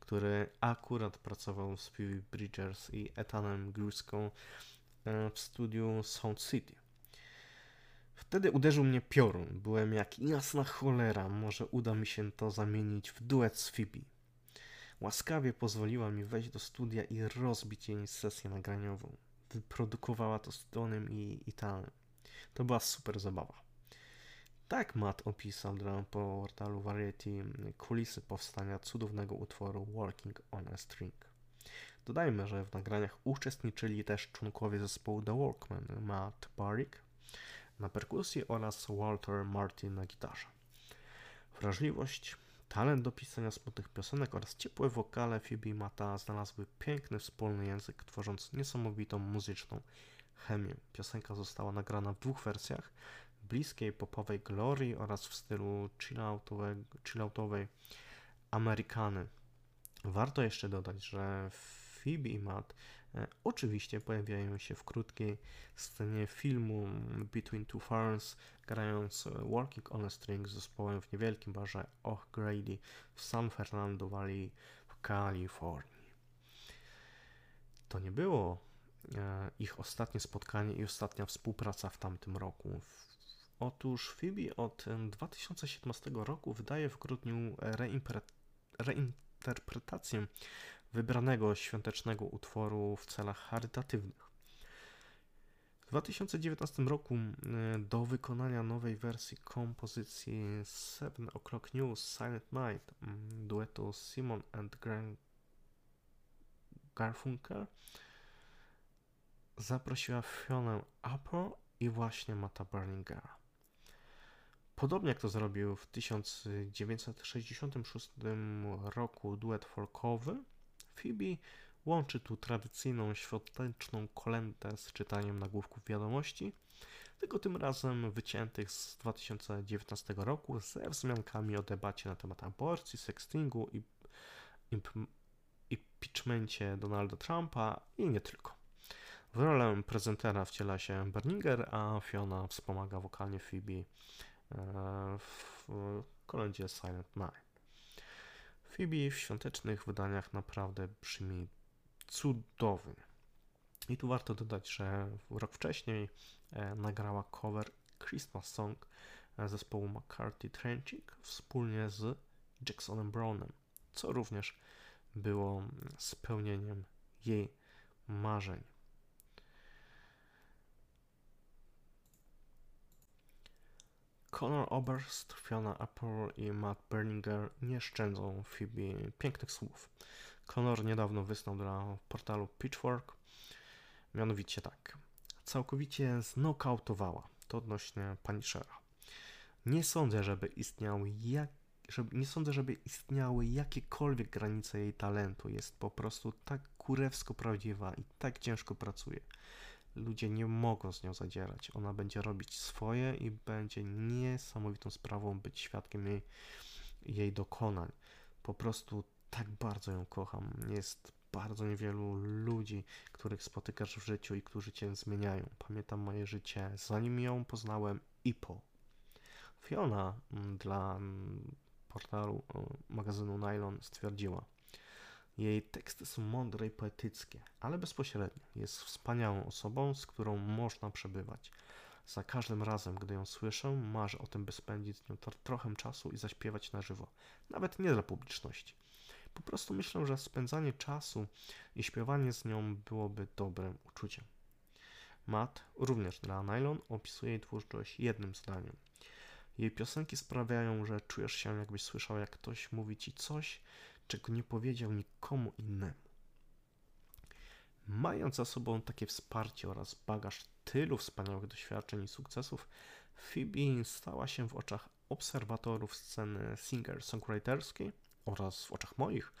który akurat pracował z Phoebe Bridgers i Ethanem Gruską e, w studiu Sound City. Wtedy uderzył mnie piorun. Byłem jak jasna cholera. Może uda mi się to zamienić w duet z Phoebe. Łaskawie pozwoliła mi wejść do studia i rozbić jej sesję nagraniową wyprodukowała to z Tonem i, i Tanem. To była super zabawa. Tak Matt opisał dla portalu Variety kulisy powstania cudownego utworu Working on a String. Dodajmy, że w nagraniach uczestniczyli też członkowie zespołu The Walkman, Matt Barrick na perkusji oraz Walter Martin na gitarze. Wrażliwość, Talent do pisania smutnych piosenek oraz ciepłe wokale Phoebe i Mata znalazły piękny wspólny język, tworząc niesamowitą muzyczną chemię. Piosenka została nagrana w dwóch wersjach, bliskiej popowej Glory oraz w stylu chilloutowej Amerykany. Warto jeszcze dodać, że Phoebe i Matt e, oczywiście pojawiają się w krótkiej scenie filmu Between Two Ferns, grając Working on a String z zespołem w niewielkim barze Och Grady w San Fernando Valley w Kalifornii. to nie było e, ich ostatnie spotkanie i ostatnia współpraca w tamtym roku. Otóż Phoebe od 2017 roku wydaje w grudniu reinterpretację wybranego świątecznego utworu w celach charytatywnych. W 2019 roku do wykonania nowej wersji kompozycji Seven O'Clock News Silent Night duetu Simon and Grant Garfunkel zaprosiła Fionę Apple i właśnie Mata Berningera. Podobnie jak to zrobił w 1966 roku duet folkowy, Phoebe łączy tu tradycyjną świąteczną kolędę z czytaniem nagłówków wiadomości, tylko tym razem wyciętych z 2019 roku ze wzmiankami o debacie na temat aborcji, sextingu i impeachmencie Donalda Trumpa i nie tylko. W rolę prezentera wciela się Berninger, a Fiona wspomaga wokalnie Phoebe e, w kolędzie Silent Night. Phoebe w świątecznych wydaniach naprawdę brzmi cudownie. I tu warto dodać, że rok wcześniej e, nagrała cover Christmas Song e, zespołu McCarthy Trenchik wspólnie z Jacksonem Brownem, co również było spełnieniem jej marzeń. Conor Oberst, Fiona Apple i Matt Berninger nie szczędzą Phoebe pięknych słów. Conor niedawno wysnął dla portalu Pitchfork, mianowicie tak. Całkowicie znokautowała, to odnośnie Punishera. Nie sądzę, żeby istniał jak żeby, nie sądzę, żeby istniały jakiekolwiek granice jej talentu. Jest po prostu tak kurewsko prawdziwa i tak ciężko pracuje. Ludzie nie mogą z nią zadzierać. Ona będzie robić swoje i będzie niesamowitą sprawą być świadkiem jej, jej dokonań. Po prostu tak bardzo ją kocham. Jest bardzo niewielu ludzi, których spotykasz w życiu i którzy cię zmieniają. Pamiętam moje życie, zanim ją poznałem i po. Fiona mm, dla mm, portalu magazynu Nylon stwierdziła: Jej teksty są mądre i poetyckie, ale bezpośrednio. Jest wspaniałą osobą, z którą można przebywać. Za każdym razem, gdy ją słyszę, marzę o tym, by spędzić z nią trochę czasu i zaśpiewać na żywo. Nawet nie dla publiczności. Po prostu myślę, że spędzanie czasu i śpiewanie z nią byłoby dobrym uczuciem. Matt, również dla Nylon, opisuje jej twórczość jednym zdaniem. Jej piosenki sprawiają, że czujesz się, jakbyś słyszał, jak ktoś mówi ci coś, czego nie powiedział nikomu innemu. Mając za sobą takie wsparcie oraz bagaż tylu wspaniałych doświadczeń i sukcesów, Phoebe stała się w oczach obserwatorów sceny singer-songwriterskiej oraz w oczach moich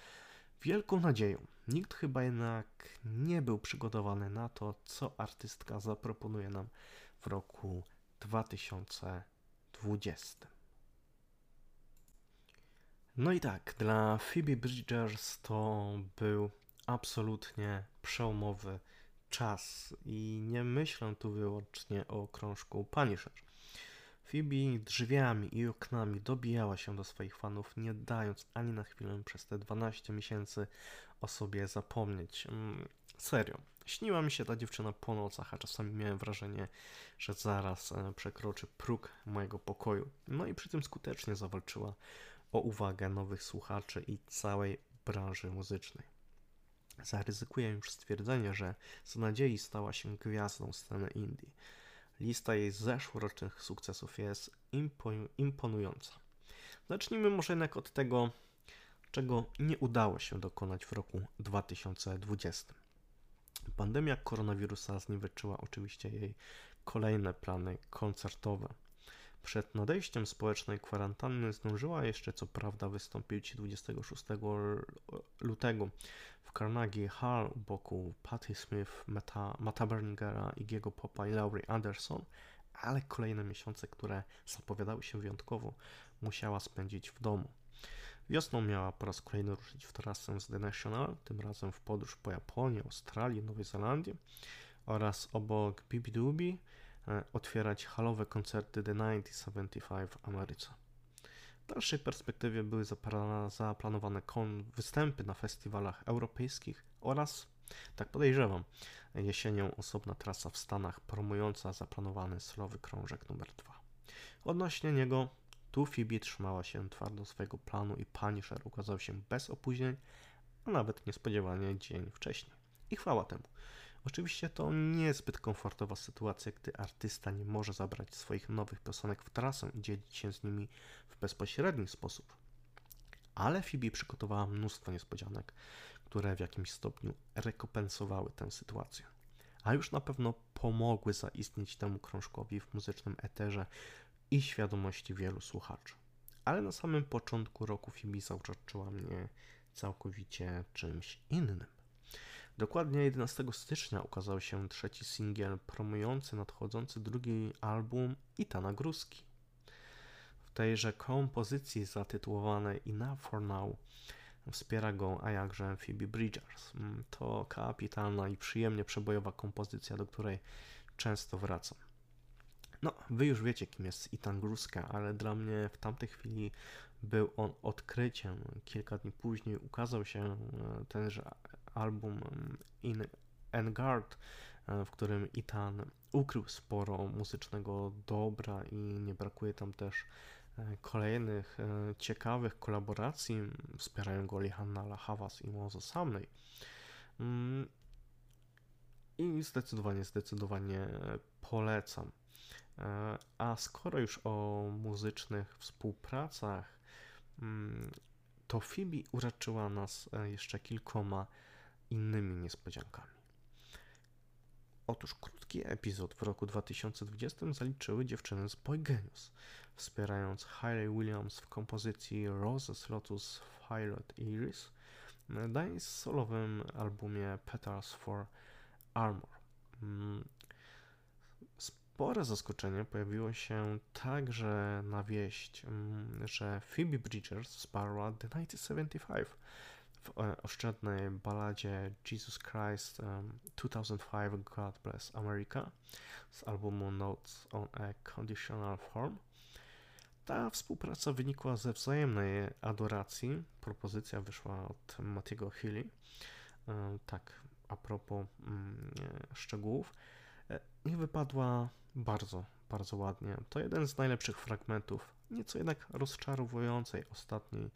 wielką nadzieją. Nikt chyba jednak nie był przygotowany na to, co artystka zaproponuje nam w roku 2000. 20. No i tak, dla Phoebe Bridgers to był absolutnie przełomowy czas i nie myślę tu wyłącznie o krążku Punisher. Phoebe drzwiami i oknami dobijała się do swoich fanów, nie dając ani na chwilę przez te 12 miesięcy o sobie zapomnieć. Mm, serio, Śniła mi się ta dziewczyna po nocach, a czasami miałem wrażenie, że zaraz e, przekroczy próg mojego pokoju. No i przy tym skutecznie zawalczyła o uwagę nowych słuchaczy i całej branży muzycznej. Zaryzykuję już stwierdzenie, że z nadziei stała się gwiazdą sceny indie. Lista jej zeszłorocznych sukcesów jest imponująca. Zacznijmy może jednak od tego, czego nie udało się dokonać w roku 2020. Pandemia koronawirusa zniweczyła oczywiście jej kolejne plany koncertowe. Przed nadejściem społecznej kwarantanny zdążyła jeszcze co prawda wystąpić 26 lutego w Carnegie Hall u boku Patti Smith, Mata, Mata Berningera, Igiego Popa i Laurie Anderson, ale kolejne miesiące, które zapowiadały się wyjątkowo, musiała spędzić w domu. Wiosną miała po raz kolejny ruszyć w trasę z The National, tym razem w podróż po Japonii, Australii, Nowej Zelandii oraz obok Bibi Dubi otwierać halowe koncerty The 1975 w Ameryce. W dalszej perspektywie były zaplanowane występy na festiwalach europejskich oraz Tak podejrzewam. Jesienią osobna trasa w Stanach promująca zaplanowany solowy krążek numer 2. Odnośnie niego, tu Phoebe trzymała się twardo swojego planu i Punisher ukazał się bez opóźnień, a nawet niespodziewanie dzień wcześniej. I chwała temu. Oczywiście to niezbyt komfortowa sytuacja, gdy artysta nie może zabrać swoich nowych piosenek w trasę i dzielić się z nimi w bezpośredni sposób. Ale Phoebe przygotowała mnóstwo niespodzianek, które w jakimś stopniu rekompensowały tę sytuację. A już na pewno pomogły zaistnieć temu krążkowi w muzycznym eterze i świadomości wielu słuchaczy. Ale na samym początku roku Phoebe zauczyła mnie całkowicie czymś innym. Dokładnie 11 stycznia ukazał się trzeci singiel promujący nadchodzący drugi album Itana Gruski. W tejże kompozycji zatytułowanej Enough for Now wspiera go, a jakże Phoebe Bridgers. Mm, to kapitalna i przyjemnie przebojowa kompozycja, do której często wracam. No, wy już wiecie, kim jest Itan Gruska, ale dla mnie w tamtej chwili był on odkryciem. Kilka dni później ukazał się e, tenże album In Engard, e, w którym Itan ukrył sporo muzycznego dobra i nie brakuje tam też e, kolejnych e, ciekawych kolaboracji. Wspierają go Lihanna Havas i Mozo Samnej. Mm, I zdecydowanie, zdecydowanie polecam. A skoro już o muzycznych współpracach, mm, to Phoebe uraczyła nas jeszcze kilkoma innymi niespodziankami. Otóż krótki epizod w roku 2020 zaliczyły dziewczyny z Boy Genius, wspierając Hayley Williams w kompozycji Roses Lotus Violet Iris, daje solowym albumie Petals for Armor. Mm, spore zaskoczenie pojawiło się także na wieść, mm, że Phoebe Bridgers wsparła The 1975 w e, oszczędnej baladzie Jesus Christ um, 2005 God Bless America z albumu Notes on a Conditional Form. Ta współpraca wynikła ze wzajemnej adoracji. Propozycja wyszła od Matiego Healy. E, tak, a propos mm, szczegółów. E, I wypadła bardzo, bardzo ładnie. To jeden z najlepszych fragmentów, nieco jednak rozczarowującej ostatniej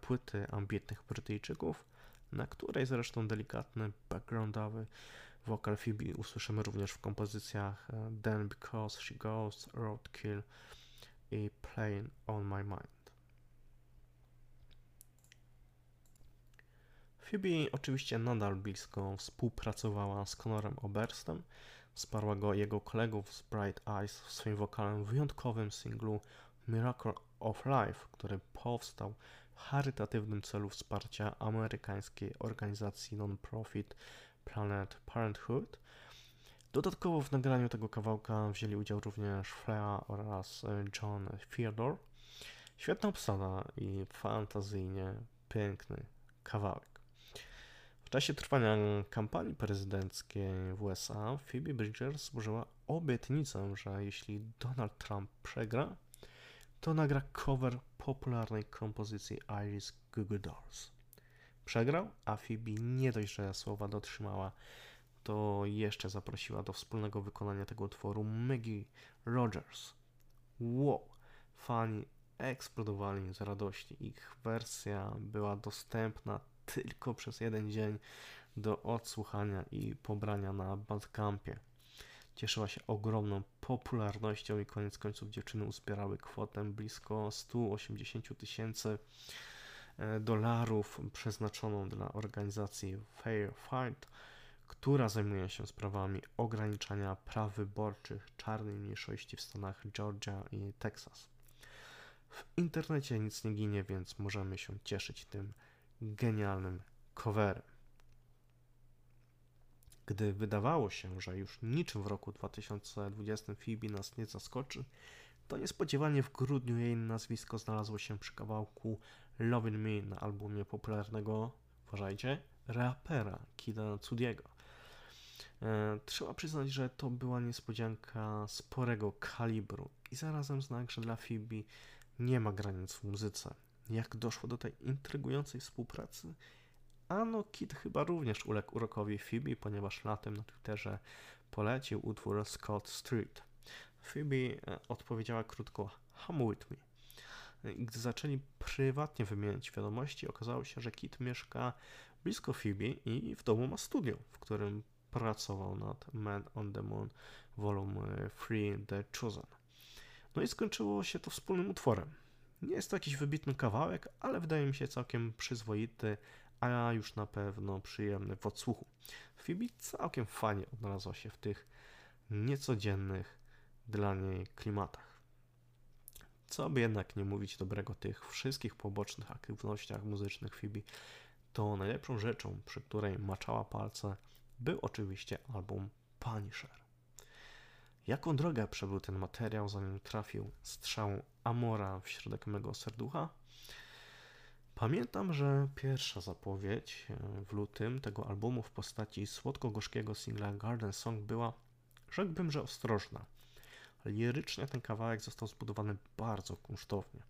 płyty ambitnych Brytyjczyków, na której zresztą delikatny backgroundowy wokal Phoebe usłyszymy również w kompozycjach e, Then Because She Goes, Roadkill i Playing On My Mind. Phoebe oczywiście nadal blisko współpracowała z Conorem Oberstem, wsparła go jego kolegów z Bright Eyes w swoim wokalem wyjątkowym singlu Miracle of Life, który powstał charytatywnym celu wsparcia amerykańskiej organizacji non-profit Planet Parenthood. Dodatkowo w nagraniu tego kawałka wzięli udział również Flea oraz e, John Theodore. Świetna obsada i fantazyjnie piękny kawałek. W czasie trwania kampanii prezydenckiej w USA Phoebe Bridgers złożyła obietnicę, że jeśli Donald Trump przegra, to nagra cover popularnej kompozycji Iris Google. Przegrał, a Phoebe nie dość, że słowa dotrzymała, to jeszcze zaprosiła do wspólnego wykonania tego utworu Maggie Rogers. Wow! Fani eksplodowali z radości. Ich wersja była dostępna tylko przez jeden dzień do odsłuchania i pobrania na Bandcampie cieszyła się ogromną popularnością i koniec końców dziewczyny uzbierały kwotę blisko 180 tysięcy e, dolarów przeznaczoną dla organizacji Fair Fight, która zajmuje się sprawami ograniczania praw wyborczych czarnej mniejszości w stanach Georgia i Texas. W internecie nic nie ginie, więc możemy się cieszyć tym genialnym coverem. Gdy wydawało się, że już niczym w roku 2020 Phoebe nas nie zaskoczy, to niespodziewanie w grudniu jej nazwisko znalazło się przy kawałku Loving Me na albumie popularnego, uważajcie, rapera Kida Cudiego. E, trzeba przyznać, że to była niespodzianka sporego kalibru i zarazem znak, że dla Phoebe nie ma granic w muzyce. Jak doszło do tej intrygującej współpracy? A no, Kit chyba również uległ urokowi Phoebe, ponieważ latem na Twitterze polecił utwór Scott Street. Phoebe odpowiedziała krótko Come with me. Gdy zaczęli prywatnie wymieniać wiadomości, okazało się, że Kit mieszka blisko Phoebe i w domu ma studio, w którym pracował nad Man on the Moon Volume 3 The Chosen. No i skończyło się to wspólnym utworem. Nie jest to jakiś wybitny kawałek, ale wydaje mi się całkiem przyzwoity, a już na pewno przyjemny w odsłuchu. Phoebe całkiem fajnie odnalazła się w tych niecodziennych dla niej klimatach. Co by jednak nie mówić dobrego tych wszystkich pobocznych aktywnościach muzycznych Phoebe, to najlepszą rzeczą, przy której maczała palce, był oczywiście album Punisher. Jaką drogę przebył ten materiał, zanim trafił strzał Amora w środek mego serducha? Pamiętam, że pierwsza zapowiedź e, w lutym tego albumu w postaci słodko-gorzkiego singla Garden Song była, rzekłbym, że ostrożna. Lirycznie ten kawałek został zbudowany bardzo kunsztownie.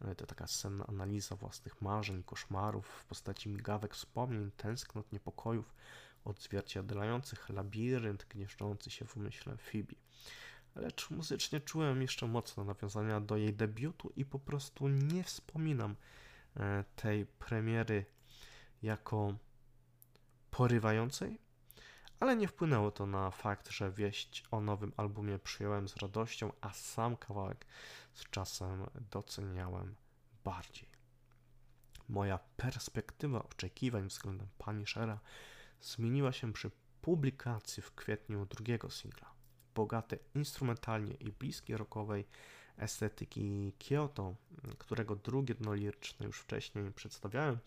E, to taka senna analiza własnych marzeń, koszmarów w postaci migawek wspomnień, tęsknot, niepokojów, odzwierciedlających labirynt gnieżdżący się w umyśle Phoebe. Lecz muzycznie czułem jeszcze mocno nawiązania do jej debiutu i po prostu nie wspominam tej premiery jako porywającej, ale nie wpłynęło to na fakt, że wieść o nowym albumie przyjąłem z radością, a sam kawałek z czasem doceniałem bardziej. Moja perspektywa oczekiwań względem Punishera zmieniła się przy publikacji w kwietniu drugiego singla. Bogaty instrumentalnie i bliskiej rockowej estetyki Kyoto, którego drugie dno liryczne już wcześniej przedstawiałem,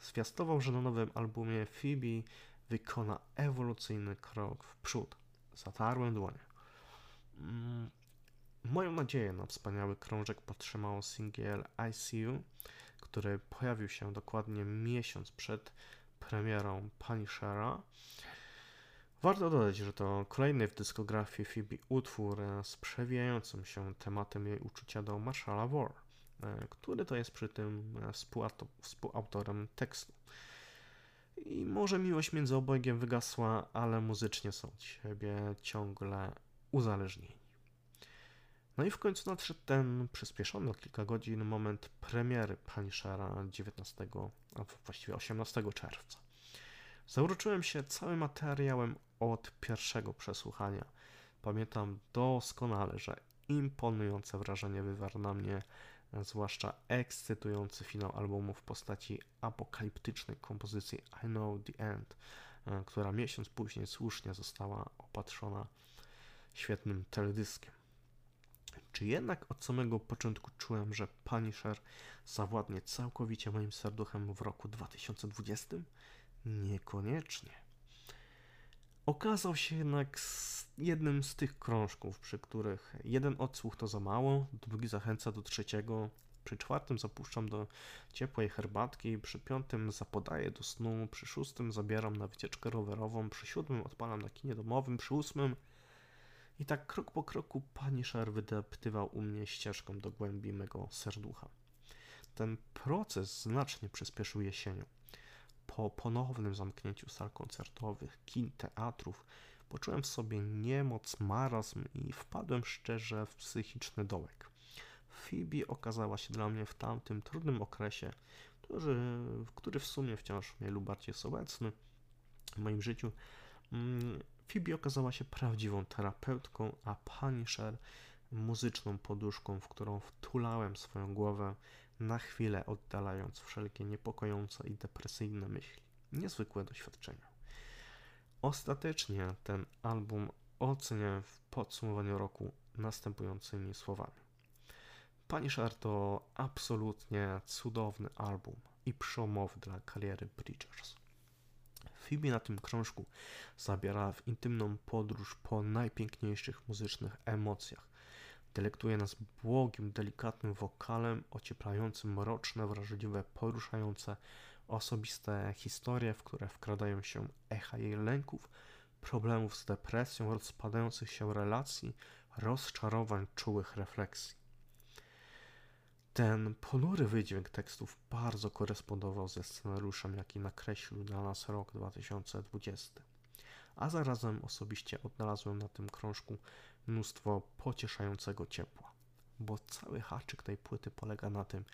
zwiastował, że na nowym albumie Phoebe wykona ewolucyjny krok w przód. Zatarłem dłonie. Mm, moją nadzieję na wspaniały krążek podtrzymało singiel ICU, który pojawił się dokładnie miesiąc przed premierą Punishera. Warto dodać, że to kolejny w dyskografii Phoebe utwór z przewijającym się tematem jej uczucia do Marshalla War, e, który to jest przy tym współautorem tekstu. I może miłość między obojgiem wygasła, ale muzycznie są od siebie ciągle uzależnieni. No i w końcu nadszedł ten przyspieszony o kilka godzin moment premiery Punishera 19, a właściwie 18 czerwca. Zauroczyłem się całym materiałem od pierwszego przesłuchania. Pamiętam doskonale, że imponujące wrażenie wywarł na mnie zwłaszcza ekscytujący finał albumu w postaci apokaliptycznej kompozycji I Know the End, e, która miesiąc później słusznie została opatrzona świetnym teledyskiem. Czy jednak od samego początku czułem, że Punisher zawładnie całkowicie moim serduchem w roku 2020? Niekoniecznie. Okazał się jednak jednym z tych krążków, przy których jeden odsłuch to za mało, drugi zachęca do trzeciego, przy czwartym zapuszczam do ciepłej herbatki, przy piątym zapodaję do snu, przy szóstym zabieram na wycieczkę rowerową, przy siódmym odpalam na kinie domowym, przy ósmym i tak krok po kroku Punisher wydeptywał u mnie ścieżką do głębi mego serducha. Ten proces znacznie przyspieszył jesienią. Po ponownym zamknięciu sal koncertowych, kin, teatrów, poczułem w sobie niemoc, marazm i wpadłem szczerze w psychiczny dołek. Phoebe okazała się dla mnie w tamtym trudnym okresie, który, który w sumie wciąż mniej lub bardziej jest obecny w moim życiu. Mm, Phoebe okazała się prawdziwą terapeutką, a Punisher muzyczną poduszką, w którą wtulałem swoją głowę na chwilę oddalając wszelkie niepokojące i depresyjne myśli. Niezwykłe doświadczenia. Ostatecznie ten album oceniam w podsumowaniu roku następującymi słowami. Punisher to absolutnie cudowny album i przełomowy dla kariery Bridgers. Phoebe na tym krążku zabiera w intymną podróż po najpiękniejszych muzycznych emocjach, Delektuje nas błogim, delikatnym wokalem, ocieplającym mroczne, wrażliwe, poruszające, osobiste historie, w które wkradają się echa jej lęków, problemów z depresją, rozpadających się relacji, rozczarowań, czułych refleksji. Ten ponury wydźwięk tekstów bardzo korespondował ze scenariuszem, jaki nakreślił dla nas rok 2020. A zarazem osobiście odnalazłem na tym krążku mnóstwo pocieszającego ciepła. Bo cały haczyk tej płyty polega na tym,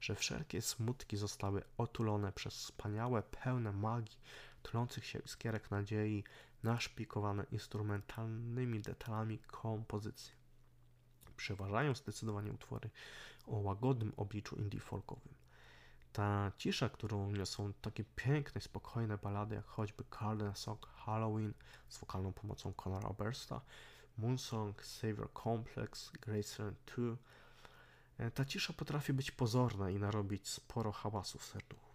że wszelkie smutki zostały otulone przez wspaniałe, pełne magii, tulących się iskierek nadziei, naszpikowane instrumentalnymi detalami kompozycji. Przeważają zdecydowanie utwory o łagodnym obliczu indie folkowym. Ta cisza, którą niosą takie piękne, spokojne balady, jak choćby Garden Song Halloween z wokalną pomocą Conora Obersta, Moonsong, Savior Complex, Graceland 2, e, ta cisza potrafi być pozorna i narobić sporo hałasu w serduchu.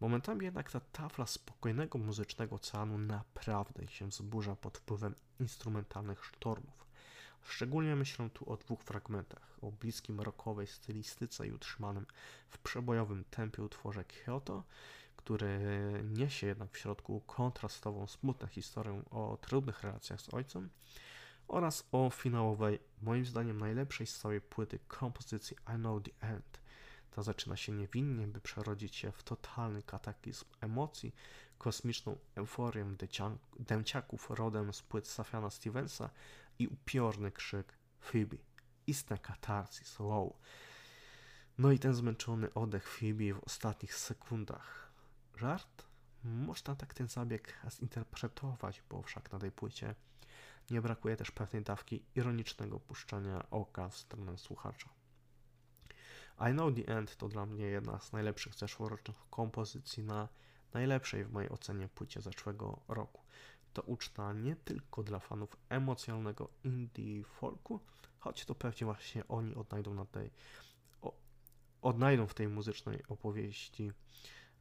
Momentami jednak ta tafla spokojnego muzycznego oceanu naprawdę się wzburza pod wpływem instrumentalnych sztormów. Szczególnie myślę tu o dwóch fragmentach, o bliskim rockowej stylistyce i utrzymanym w przebojowym tempie utworze Kyoto, który niesie jednak w środku kontrastową, smutną historię o trudnych relacjach z ojcem oraz o finałowej, moim zdaniem najlepszej z całej płyty kompozycji I Know The End. Ta zaczyna się niewinnie, by przerodzić się w totalny kataklizm emocji, kosmiczną euforię dęciaków rodem z płyt Safiana Stevensa i upiorny krzyk Phoebe. Istna katarsis, wow. No i ten zmęczony oddech Phoebe w ostatnich sekundach. Żart? Można tak ten zabieg zinterpretować, bo wszak na tej płycie nie brakuje też pewnej dawki ironicznego puszczania oka w stronę słuchacza. I Know The End to dla mnie jedna z najlepszych zeszłorocznych kompozycji na najlepszej w mojej ocenie płycie zeszłego roku. To uczta nie tylko dla fanów emocjonalnego indie folku, choć to pewnie właśnie oni odnajdą na tej o, odnajdą w tej muzycznej opowieści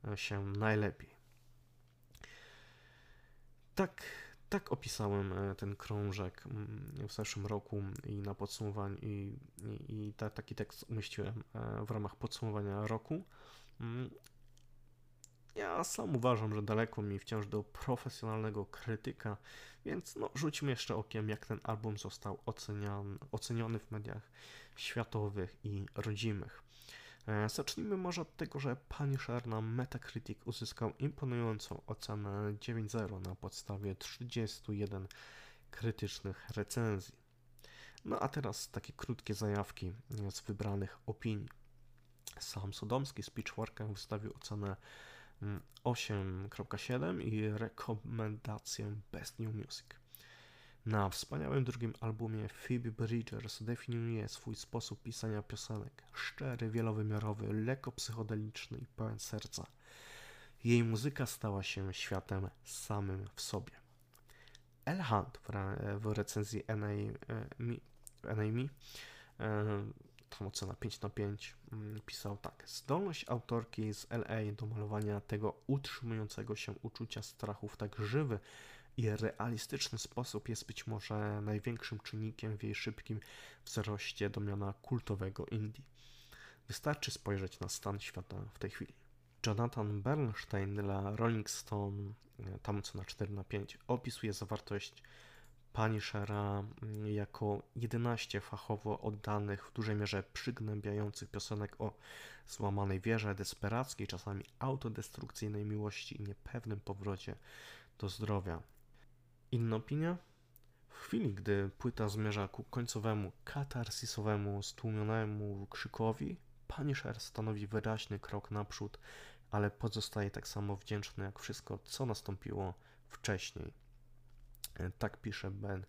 e, się najlepiej. Tak tak opisałem e, ten krążek mm, w zeszłym roku i na podsumowanie i, i, i ta, taki tekst umieściłem e, w ramach podsumowania roku. Mm, ja sam uważam, że daleko mi wciąż do profesjonalnego krytyka, więc no, rzućmy jeszcze okiem, jak ten album został oceniany, oceniony w mediach światowych i rodzimych. E, zacznijmy może od tego, że Punisher na Metacritic uzyskał imponującą ocenę 9.0 na podstawie 31 krytycznych recenzji. No a teraz takie krótkie zajawki z wybranych opinii. Sam Sodomski z Pitchforkiem wystawił ocenę 8.7 mm, i rekomendację Best New Music. Na wspaniałym drugim albumie Phoebe Bridgers definiuje swój sposób pisania piosenek. Szczery, wielowymiarowy, lekko psychodeliczny i pełen serca. Jej muzyka stała się światem samym w sobie. El Hunt w, re w recenzji NAME, tam ocena 5 na 5, mm, pisał tak. Zdolność autorki z LA do malowania tego utrzymującego się uczucia strachu w tak żywy, i realistyczny sposób jest być może największym czynnikiem w jej szybkim wzroście do miana kultowego Indie. Wystarczy spojrzeć na stan świata w tej chwili. Jonathan Bernstein dla Rolling Stone, e, tam co na 4 na 5, opisuje zawartość Punishera mm, jako 11 fachowo oddanych, w dużej mierze przygnębiających piosenek o złamanej wierze, desperackiej, czasami autodestrukcyjnej miłości i niepewnym powrocie do zdrowia. Inna opinia? W chwili, gdy płyta zmierza ku końcowemu, katarsisowemu, stłumionemu krzykowi, Punisher stanowi wyraźny krok naprzód, ale pozostaje tak samo wdzięczny jak wszystko, co nastąpiło wcześniej. E, tak pisze Ben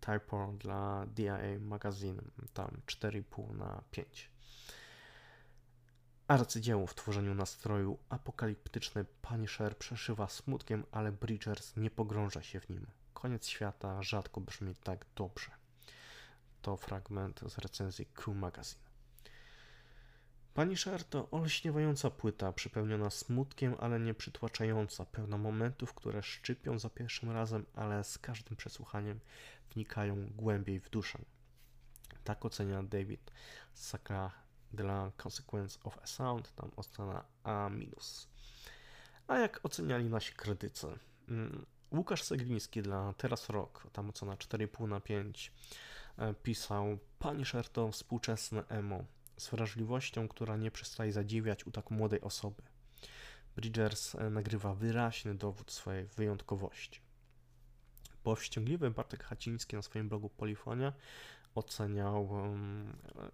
Typor dla DIA Magazine, tam 4,5 na 5. Arcydzieło w tworzeniu nastroju apokaliptyczny Punisher przeszywa smutkiem, ale Bridgers nie pogrąża się w nim. Koniec świata rzadko brzmi tak dobrze. To fragment z recenzji Q Magazine. Pani Sher to olśniewająca płyta, przypełniona smutkiem, ale nie przytłaczająca, pełna momentów, które szczypią za pierwszym razem, ale z każdym przesłuchaniem wnikają głębiej w duszę. Tak ocenia David Saka dla Consequence of a Sound, tam ocena A-. A jak oceniali nasi krytycy? Łukasz Segliński dla Teraz Rock, tam ocena 4,5 na 5, e, pisał Punisher to współczesne emo. z wrażliwością, która nie przestaje zadziwiać u tak młodej osoby. Bridgers e, nagrywa wyraźny dowód swojej wyjątkowości. Powściągliwy Bartek Haciński na swoim blogu Polifonia oceniał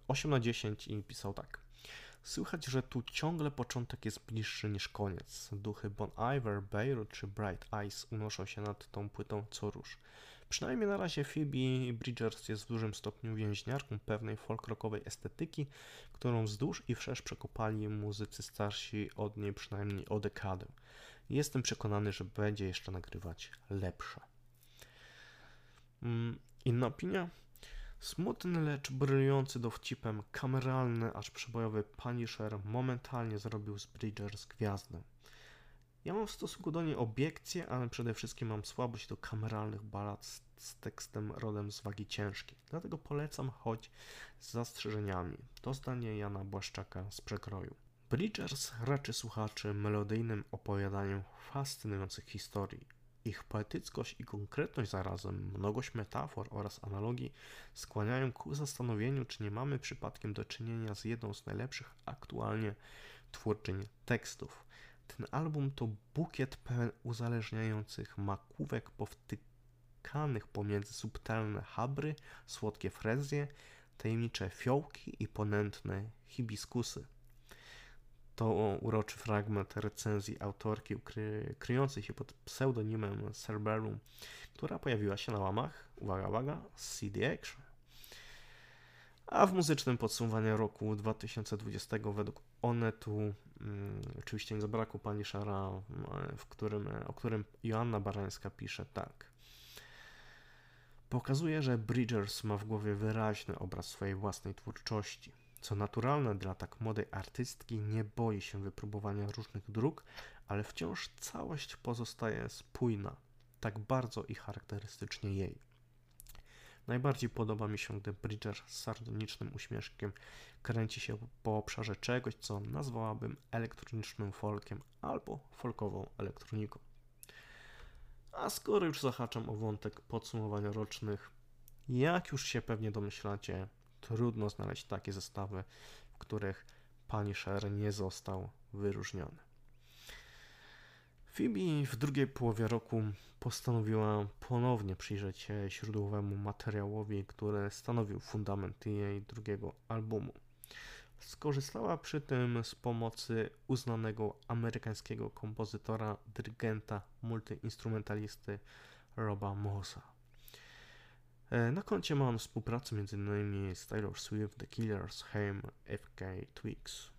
8 na 10 i pisał tak. Słychać, że tu ciągle początek jest bliższy niż koniec. Duchy Bon Iver, Beirut czy Bright Eyes unoszą się nad tą płytą co rusz. Przynajmniej na razie Phoebe Bridgers jest w dużym stopniu więźniarką pewnej folk-rockowej estetyki, którą wzdłuż i wszerz przekopali muzycy starsi od niej przynajmniej o dekadę. Jestem przekonany, że będzie jeszcze nagrywać lepsze. Mm, inna opinia? Smutny, lecz brylujący dowcipem, kameralny, aż przebojowy Punisher momentalnie zrobił z Bridgers gwiazdę. Ja mam w stosunku do niej obiekcje, ale przede wszystkim mam słabość do kameralnych balad z, z tekstem rodem z wagi ciężkiej. Dlatego polecam, choć z zastrzeżeniami. To zdanie Jana Błaszczaka z przekroju. Bridgers raczy słuchaczy melodyjnym opowiadaniem fascynujących historii. Ich poetyckość i konkretność zarazem, mnogość metafor oraz analogii skłaniają ku zastanowieniu, czy nie mamy przypadkiem do czynienia z jedną z najlepszych aktualnie twórczyń tekstów. Ten album to bukiet pełen uzależniających makówek powtykanych pomiędzy subtelne habry, słodkie frezje, tajemnicze fiołki i ponętne hibiskusy. To uroczy fragment recenzji autorki ukry, kryjącej się pod pseudonimem Cerberum, która pojawiła się na łamach, uwaga, uwaga, CD Action. A w muzycznym podsumowaniu roku 2020 według Onetu mm, oczywiście nie zabrakło pani Szara, w którym, o którym Joanna Barańska pisze tak. Pokazuje, że Bridgers ma w głowie wyraźny obraz swojej własnej twórczości. Co naturalne dla tak młodej artystki, nie boi się wypróbowania różnych dróg, ale wciąż całość pozostaje spójna, tak bardzo i charakterystycznie jej. Najbardziej podoba mi się, gdy Bridger z sardonicznym uśmieszkiem kręci się po obszarze czegoś, co nazwałabym elektronicznym folkiem albo folkową elektroniką. A skoro już zahaczam o wątek podsumowania rocznych, jak już się pewnie domyślacie, trudno znaleźć takie zestawy, w których Punisher nie został wyróżniony. Phoebe w drugiej połowie roku postanowiła ponownie przyjrzeć się źródłowemu materiałowi, który stanowił fundament jej drugiego albumu. Skorzystała przy tym z pomocy uznanego amerykańskiego kompozytora, dyrygenta, multiinstrumentalisty Roba Mosa. E, na koncie mam współpracę m.in. z Taylor Swift, The Killers, Haim, FK Twigs.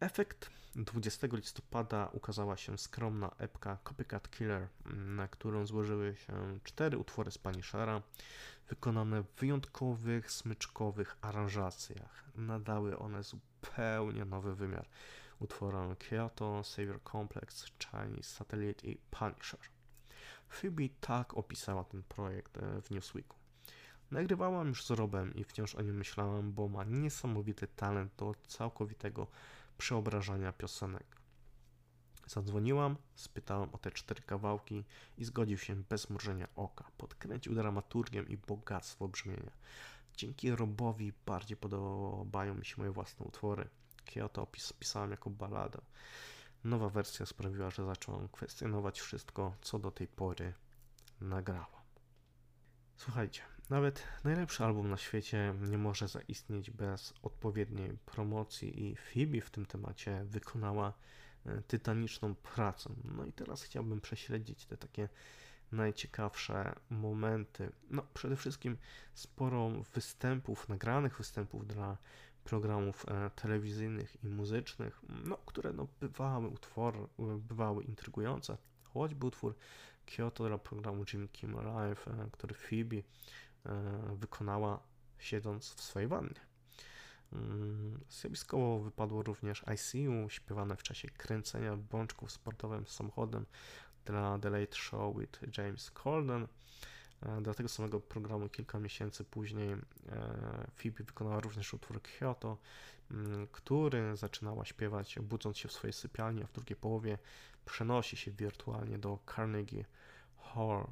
Efekt 20 listopada ukazała się skromna epka Copycat Killer, na którą złożyły się cztery utwory z Punishera, wykonane w wyjątkowych, smyczkowych aranżacjach. Nadały one zupełnie nowy wymiar utworom Kyoto, Savior Complex, Chinese Satellite i Punisher. Phoebe tak opisała ten projekt e, w Newsweeku. Nagrywałam już z Robem i wciąż o nim myślałam, bo ma niesamowity talent do całkowitego przeobrażania piosenek. Zadzwoniłam, spytałam o te cztery kawałki i zgodził się bez mrużenia oka. Podkręcił dramaturgię i bogactwo brzmienia. Dzięki Robowi bardziej podobają mi się moje własne utwory. Kyoto opis pisałem jako baladę. Nowa wersja sprawiła, że zacząłem kwestionować wszystko, co do tej pory nagrałam. Słuchajcie, nawet najlepszy album na świecie nie może zaistnieć bez odpowiedniej promocji i Phoebe w tym temacie wykonała e, tytaniczną pracę. No i teraz chciałbym prześledzić te takie najciekawsze momenty. No, przede wszystkim sporo występów, nagranych występów dla programów e, telewizyjnych i muzycznych, no, które no, bywały, utwor, bywały intrygujące. Choćby utwór Kyoto dla programu Jimmy Kimmel Live, e, który Phoebe E, wykonała siedząc w swojej wannie. Mm, zjawiskowo wypadło również ICU, śpiewane w czasie kręcenia bączków sportowym samochodem dla The Late Show with James Corden. E, dla tego samego programu kilka miesięcy później e, Phoebe wykonała również utwór Kyoto, mm, który zaczynała śpiewać budząc się w swojej sypialni, a w drugiej połowie przenosi się wirtualnie do Carnegie Hall.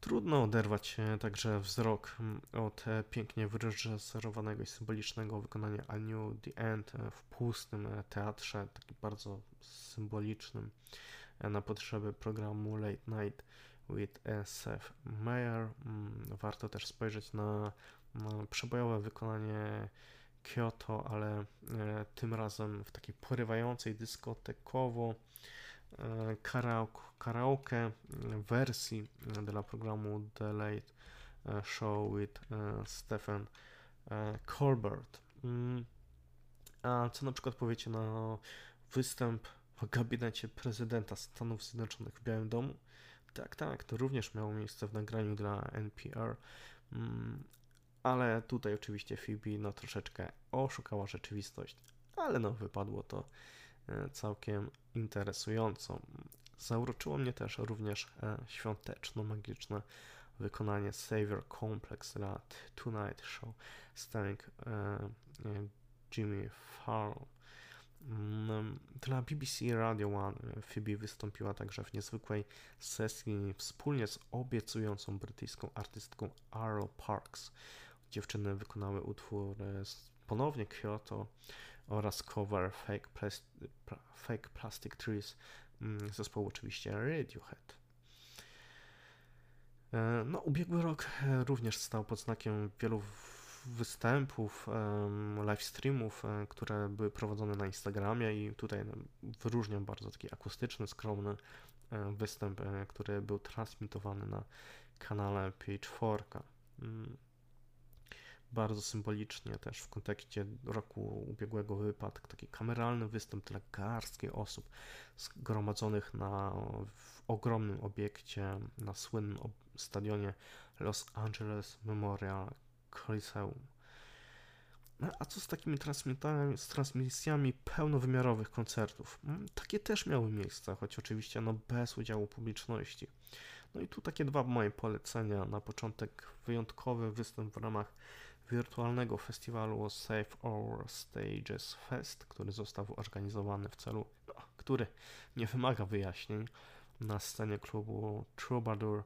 Trudno oderwać się także wzrok mm, od e, pięknie wyreżyserowanego i symbolicznego wykonania I Knew The End e, w pustym e, teatrze, takim bardzo symbolicznym na potrzeby programu Late Night with Seth Meyer. Mm, warto też spojrzeć na, przebojowe wykonanie Kyoto, ale tym razem w takiej porywającej dyskotekowo karaoke wersji dla programu The Late Show with Stephen Colbert. Mm. A co na przykład powiecie na występ w gabinecie prezydenta Stanów Zjednoczonych w Białym Domu? Tak, tak, to również miało miejsce w nagraniu dla NPR, mm. ale tutaj oczywiście Phoebe no troszeczkę oszukała rzeczywistość, ale no wypadło to E, całkiem interesującą. Zauroczyło mnie też również e, świąteczno-magiczne wykonanie Savior Complex dla Tonight Show starring e, Jimmy Fallon. Mm, dla BBC Radio One Phoebe wystąpiła także w niezwykłej sesji wspólnie z obiecującą brytyjską artystką Arlo Parks. Dziewczyny wykonały utwór ponownie Kyoto oraz cover Fake, Plas Fake Plastic Trees mm, zespołu oczywiście Radiohead. E, no, ubiegły rok e, również stał pod znakiem wielu występów, live streamów, e, które były prowadzone na Instagramie i tutaj no, wyróżniam bardzo taki akustyczny, skromny występ, który był transmitowany na kanale Pitchforka. Mm bardzo symbolicznie też w kontekście roku ubiegłego wypadku, taki kameralny występ dla garstki osób zgromadzonych na w ogromnym obiekcie na słynnym stadionie Los Angeles Memorial Coliseum. No, a co z takimi z transmisjami pełnowymiarowych koncertów? Mm, takie też miały miejsce, choć oczywiście no, bez udziału publiczności. No i tu takie dwa moje polecenia. Na początek wyjątkowy występ w ramach wirtualnego festiwalu Save Our Stages Fest, który został organizowany w celu, no, który nie wymaga wyjaśnień, na scenie klubu Troubadour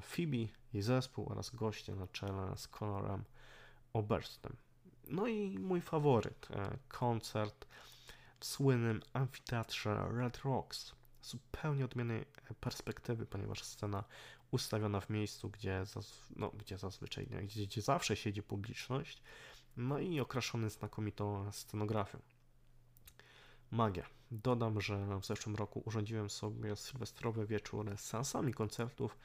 Phoebe i zespół oraz goście na czele z Conorem Oberstem. No i mój faworyt, e, koncert w słynnym amfiteatrze Red Rocks. Zupełnie odmiennej perspektywy, ponieważ scena ustawiona w miejscu, gdzie, no, gdzie zazwyczaj, gdzie, gdzie zawsze siedzi publiczność, no i okraszony znakomitą scenografią. Magia. Dodam, że w zeszłym roku urządziłem sobie sylwestrowy wieczór z seansami koncertów,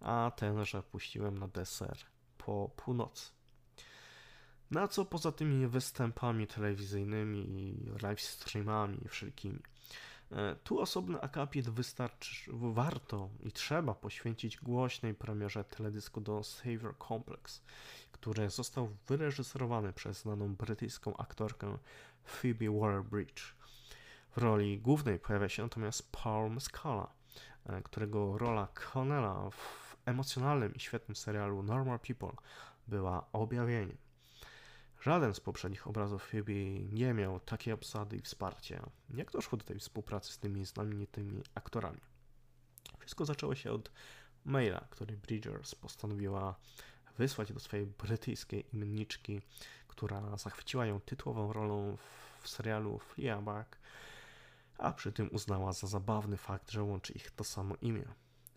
a tenże puściłem na deser po północy. Na co poza tymi występami telewizyjnymi i live streamami wszelkimi E, tu osobny akapit wystarczy, warto i trzeba poświęcić głośnej premierze teledysku do Savior Complex, który został wyreżyserowany przez znaną brytyjską aktorkę Phoebe Waller-Bridge. W roli głównej pojawia się natomiast Paul Mescala, e, którego rola Connella w emocjonalnym i świetnym serialu Normal People była objawieniem. Żaden z poprzednich obrazów Phoebe nie miał takiej obsady i wsparcia. Jak doszło do tej współpracy z tymi znamienitymi aktorami? Wszystko zaczęło się od maila, który Bridgers postanowiła wysłać do swojej brytyjskiej imienniczki, która zachwyciła ją tytułową rolą w serialu Fleabag, a przy tym uznała za zabawny fakt, że łączy ich to samo imię.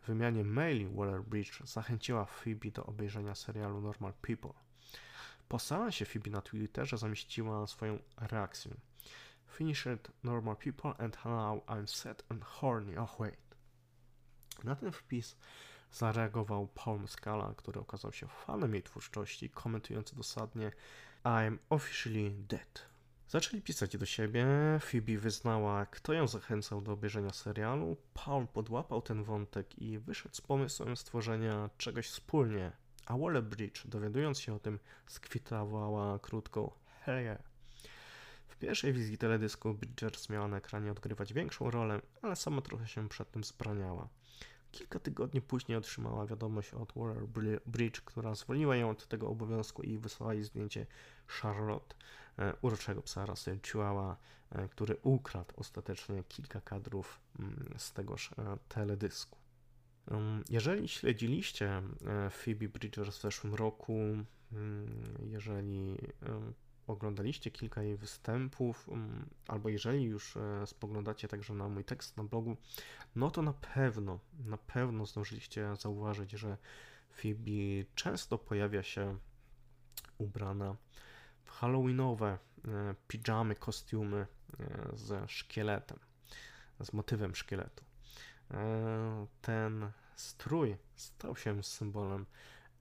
W wymianie maili Waller-Bridge zachęciła Phoebe do obejrzenia serialu Normal People. Po seansie Phoebe na Twitterze zamieściła swoją reakcję. Finished normal people and now I'm set and horny. Oh wait. Na ten wpis zareagował Paul Scala, który okazał się fanem jej twórczości, komentujący dosadnie I'm officially dead. Zaczęli pisać do siebie, Phoebe wyznała, kto ją zachęcał do obejrzenia serialu, Paul podłapał ten wątek i wyszedł z pomysłem stworzenia czegoś wspólnie. A Waller-Bridge, dowiadując się o tym, skwitowała krótko. Hell yeah. W pierwszej wizji teledysku Bridgers miała na ekranie odgrywać większą rolę, ale sama trochę się przed tym zbraniała. Kilka tygodni później otrzymała wiadomość od Waller-Bridge, która zwolniła ją od tego obowiązku i wysłała jej zdjęcie Charlotte, uroczego psa rasy Chihuahua, e, który ukradł ostatecznie kilka kadrów mm, z tegoż e, teledysku. Um, jeżeli śledziliście e, Phoebe Bridgers w zeszłym roku, mm, jeżeli oglądaliście kilka jej występów, mm, albo jeżeli już e, spoglądacie także na mój tekst na blogu, no to na pewno, na pewno zdążyliście zauważyć, że Phoebe często pojawia się ubrana halloweenowe e, pijamy, kostiumy e, ze szkieletem, z motywem szkieletu. Ten strój stał się symbolem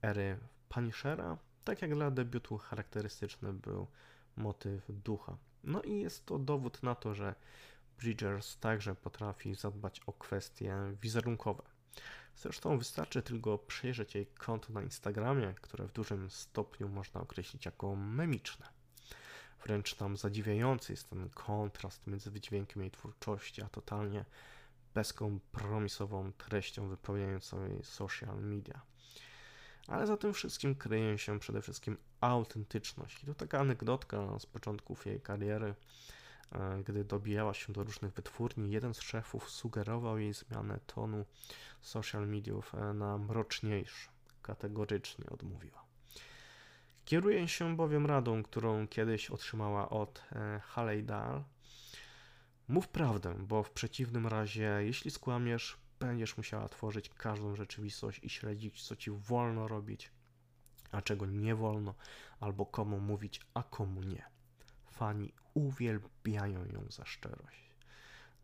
ery Punishera, tak jak dla debiutu charakterystyczny był motyw ducha. No i jest to dowód na to, że Bridgers także potrafi zadbać o kwestie wizerunkowe. Zresztą wystarczy tylko przejrzeć jej konto na Instagramie, które w dużym stopniu można określić jako memiczne. Wręcz tam zadziwiający jest ten kontrast między wydźwiękiem jej twórczości, a totalnie bezkompromisową treścią wypełniającą jej social media ale za tym wszystkim kryje się przede wszystkim autentyczność. I to taka anegdotka z początków jej kariery. E, gdy dobijała się do różnych wytwórni, jeden z szefów sugerował jej zmianę tonu social mediów e, na mroczniejszy. Kategorycznie odmówiła. Kieruje się bowiem radą, którą kiedyś otrzymała od e, Haley Dahl. Mów prawdę, bo w przeciwnym razie, jeśli skłamiesz, będziesz musiała tworzyć każdą rzeczywistość i śledzić, co ci wolno robić, a czego nie wolno, albo komu mówić, a komu nie. Fani uwielbiają ją za szczerość.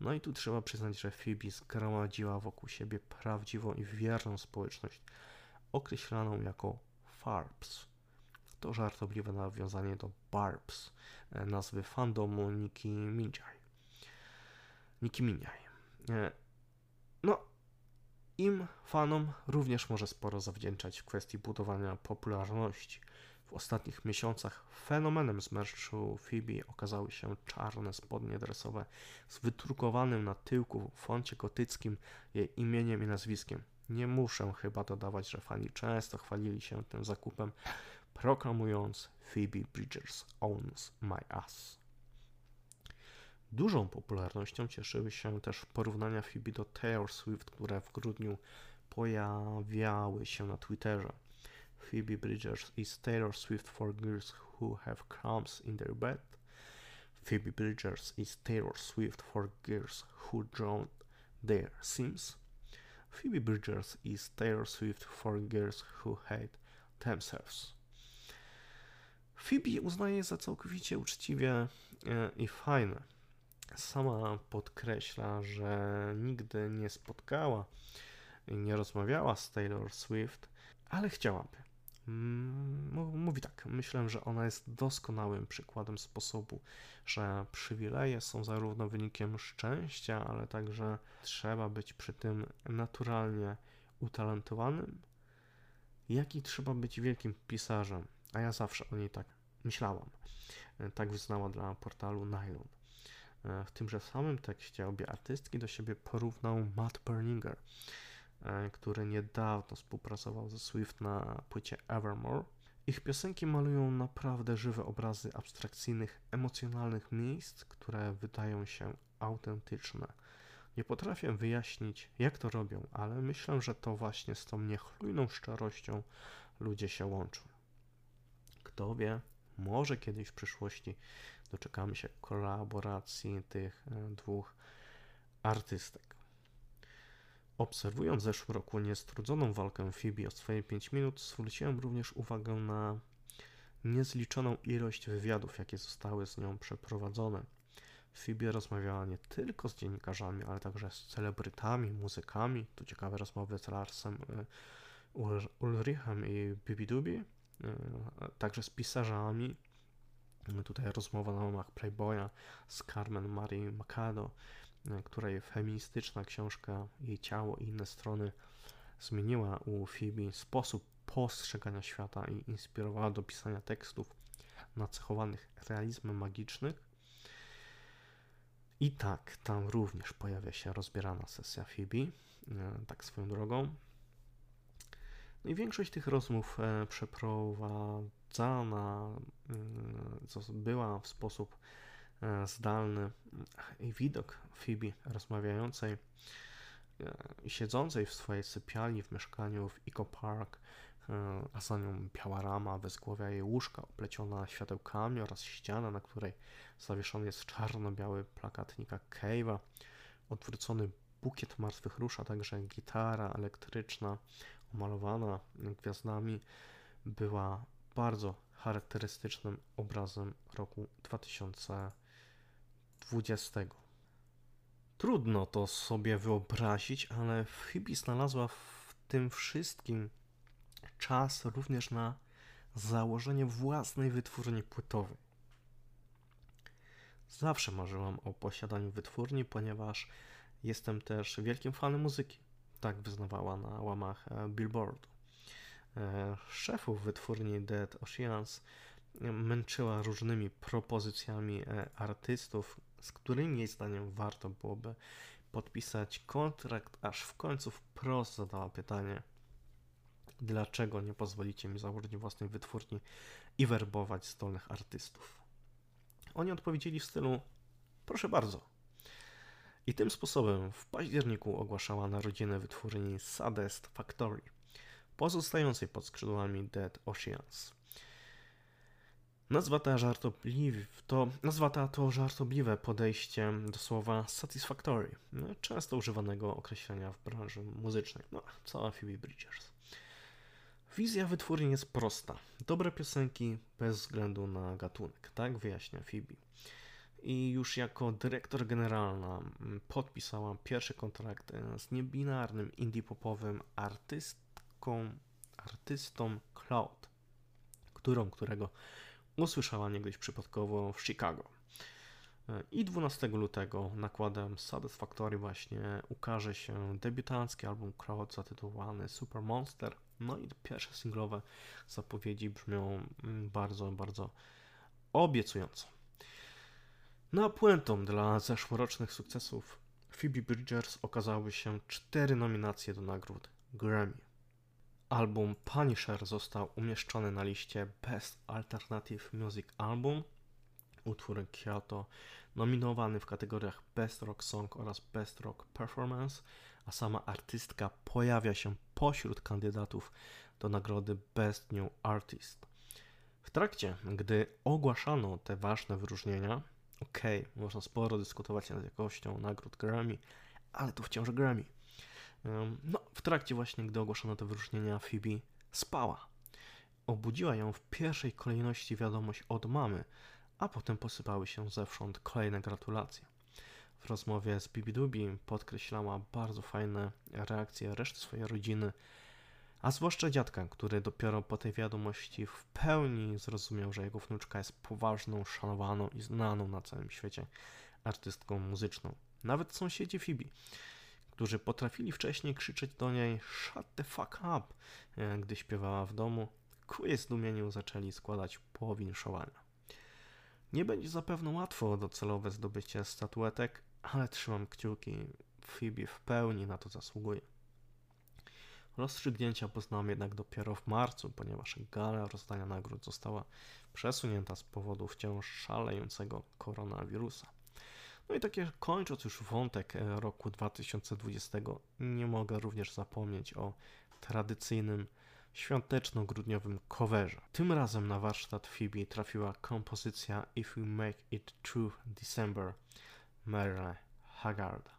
No i tu trzeba przyznać, że Phoebe zgromadziła wokół siebie prawdziwą i wierną społeczność, określaną jako Farbs. To żartobliwe nawiązanie do Barbs, e, nazwy fandomu Nicki Minaj. Nicki Minaj. E, no, im fanom również może sporo zawdzięczać w kwestii budowania popularności. W ostatnich miesiącach fenomenem zmęczu Phoebe okazały się czarne spodnie dresowe z wydrukowanym na tyłku w foncie gotyckim jej imieniem i nazwiskiem. Nie muszę chyba dodawać, że fani często chwalili się tym zakupem, proklamując Phoebe Bridgers owns my ass. Dużą popularnością cieszyły się też porównania Phoebe do Taylor Swift, które w grudniu pojawiały się na Twitterze. Phoebe Bridgers is Taylor Swift for girls who have crumbs in their bed. Phoebe Bridgers is Taylor Swift for girls who drown their sims. Phoebe Bridgers is Taylor Swift for girls who hate themselves. Phoebe uznaje za całkowicie uczciwie e, i fajne sama podkreśla, że nigdy nie spotkała i nie rozmawiała z Taylor Swift, ale chciałaby. Mm, mówi tak, myślę, że ona jest doskonałym przykładem sposobu, że przywileje są zarówno wynikiem szczęścia, ale także trzeba być przy tym naturalnie utalentowanym, jak i trzeba być wielkim pisarzem, a ja zawsze o niej tak myślałam. Tak wyznała dla portalu Nylon. E, w tymże samym tekście obie artystki do siebie porównał Matt Berninger, który niedawno współpracował ze Swift na płycie Evermore. Ich piosenki malują naprawdę żywe obrazy abstrakcyjnych, emocjonalnych miejsc, które wydają się autentyczne. Nie potrafię wyjaśnić, jak to robią, ale myślę, że to właśnie z tą niechlujną szczerością ludzie się łączą. Kto wie, może kiedyś w przyszłości doczekamy się kolaboracji tych e, dwóch artystek. Obserwując w zeszłym roku niestrudzoną walkę Phoebe o swoje 5 minut, zwróciłem również uwagę na niezliczoną ilość wywiadów, jakie zostały z nią przeprowadzone. Phoebe rozmawiała nie tylko z dziennikarzami, ale także z celebrytami, muzykami. Tu ciekawe rozmowy z Larsem e, Ulrichem i Bibi Dubi, e, także z pisarzami, Tutaj rozmowa na łamach Playboya z Carmen Marie Macado, której feministyczna książka Jej ciało i inne strony zmieniła u Phoebe sposób postrzegania świata i inspirowała do pisania tekstów nacechowanych realizmem magicznym. I tak, tam również pojawia się rozbierana sesja Phoebe, e, tak swoją drogą. No i większość tych rozmów e, przeprowadzana mm, była w sposób e, zdalny i widok Phoebe rozmawiającej e, siedzącej w swojej sypialni w mieszkaniu w Eco Park, e, a za nią biała rama, wezgłowia jej łóżka opleciona światełkami oraz ściana, na której zawieszony jest czarno-biały plakat Nicka Cave'a, odwrócony bukiet martwych róż, a także gitara elektryczna omalowana gwiazdami była bardzo charakterystycznym obrazem roku 2020. Trudno to sobie wyobrazić, ale Phoebe znalazła w tym wszystkim czas również na założenie własnej wytwórni płytowej. Zawsze marzyłam o posiadaniu wytwórni, ponieważ jestem też wielkim fanem muzyki. Tak wyznawała na łamach e, Billboardu. E, szefów wytwórni Dead Oceans męczyła różnymi propozycjami e, artystów, z którymi jej zdaniem warto byłoby podpisać kontrakt, aż w końcu wprost zadała pytanie, dlaczego nie pozwolicie mi założyć własnej wytwórni i werbować zdolnych artystów. Oni odpowiedzieli w stylu: Proszę bardzo. I tym sposobem w październiku ogłaszała narodziny wytwórni Saddest Factory, pozostającej pod skrzydłami Dead Oceans. Nazwa ta, żartobliw, to, nazwa ta to żartobliwe podejście do słowa satisfactory, no, często używanego określenia w branży muzycznej. No, cała Phoebe Bridgers. Wizja wytwórni jest prosta. Dobre piosenki bez względu na gatunek, tak wyjaśnia Phoebe. I już jako dyrektor generalna mm, podpisała pierwszy kontrakt e, z niebinarnym indie-popowym artystką, artystą Cloud, którą, którego usłyszała niegdyś przypadkowo w Chicago. E, I 12 lutego nakładem Satisfactory właśnie ukaże się debiutancki album Cloud zatytułowany Super Monster. No i pierwsze singlowe zapowiedzi brzmią mm, bardzo, bardzo obiecująco. Na puentą dla zeszłorocznych sukcesów Phoebe Bridgers okazały się cztery nominacje do nagród Grammy. Album Punisher został umieszczony na liście Best Alternative Music Album. Utwór Kyoto nominowany w kategoriach Best Rock Song oraz Best Rock Performance, a sama artystka pojawia się pośród kandydatów do nagrody Best New Artist. W trakcie, gdy ogłaszano te ważne wyróżnienia, okej, okay, można sporo dyskutować nad jakością nagród Grammy, ale to wciąż Grammy. No, w trakcie właśnie, gdy ogłoszono te wyróżnienia, Phoebe spała. Obudziła ją w pierwszej kolejności wiadomość od mamy, a potem posypały się zewsząd kolejne gratulacje. W rozmowie z Bibi Dubi podkreślała bardzo fajne reakcje reszty swojej rodziny, a zwłaszcza dziadka, który dopiero po tej wiadomości w pełni zrozumiał, że jego wnuczka jest poważną, szanowaną i znaną na całym świecie artystką muzyczną. Nawet sąsiedzi Phoebe którzy potrafili wcześniej krzyczeć do niej shut the fuck up, e, gdy śpiewała w domu, ku jej zdumieniu zaczęli składać powinszowania. Nie będzie zapewne łatwo docelowe zdobycie statuetek, ale trzymam kciuki, Phoebe w pełni na to zasługuje. Rozstrzygnięcia poznałem jednak dopiero w marcu, ponieważ gala rozdania nagród została przesunięta z powodu wciąż szalejącego koronawirusa. No i takie kończąc już wątek e, roku 2020, nie mogę również zapomnieć o tradycyjnym świąteczno-grudniowym coverze. Tym razem na warsztat Phoebe trafiła kompozycja If We Make It True December Mary Haggard.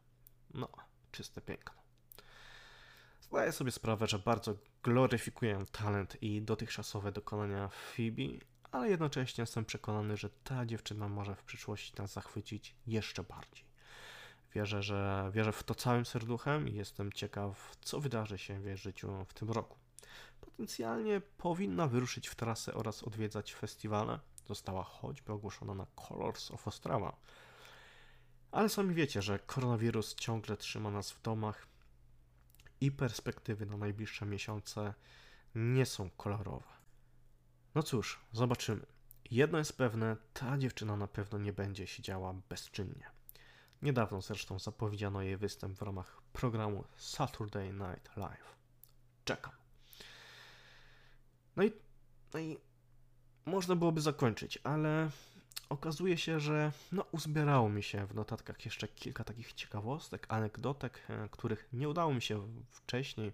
No, czyste piękno. Zdaję sobie sprawę, że bardzo gloryfikuję talent i dotychczasowe dokonania Phoebe, ale jednocześnie jestem przekonany, że ta dziewczyna może w przyszłości nas zachwycić jeszcze bardziej. Wierzę, że wierzę w to całym serduchem i jestem ciekaw, co wydarzy się w jej życiu w tym roku. Potencjalnie powinna wyruszyć w trasę oraz odwiedzać festiwale. Została choćby ogłoszona na Colors of Ostrava. Ale sami wiecie, że koronawirus ciągle trzyma nas w domach i perspektywy na najbliższe miesiące nie są kolorowe. No cóż, zobaczymy. Jedno jest pewne, ta dziewczyna na pewno nie będzie siedziała bezczynnie. Niedawno zresztą zapowiedziano jej występ w ramach programu Saturday Night Live. Czekam. No i, no i można byłoby zakończyć, ale okazuje się, że no, uzbierało mi się w notatkach jeszcze kilka takich ciekawostek, anegdotek, e, których nie udało mi się wcześniej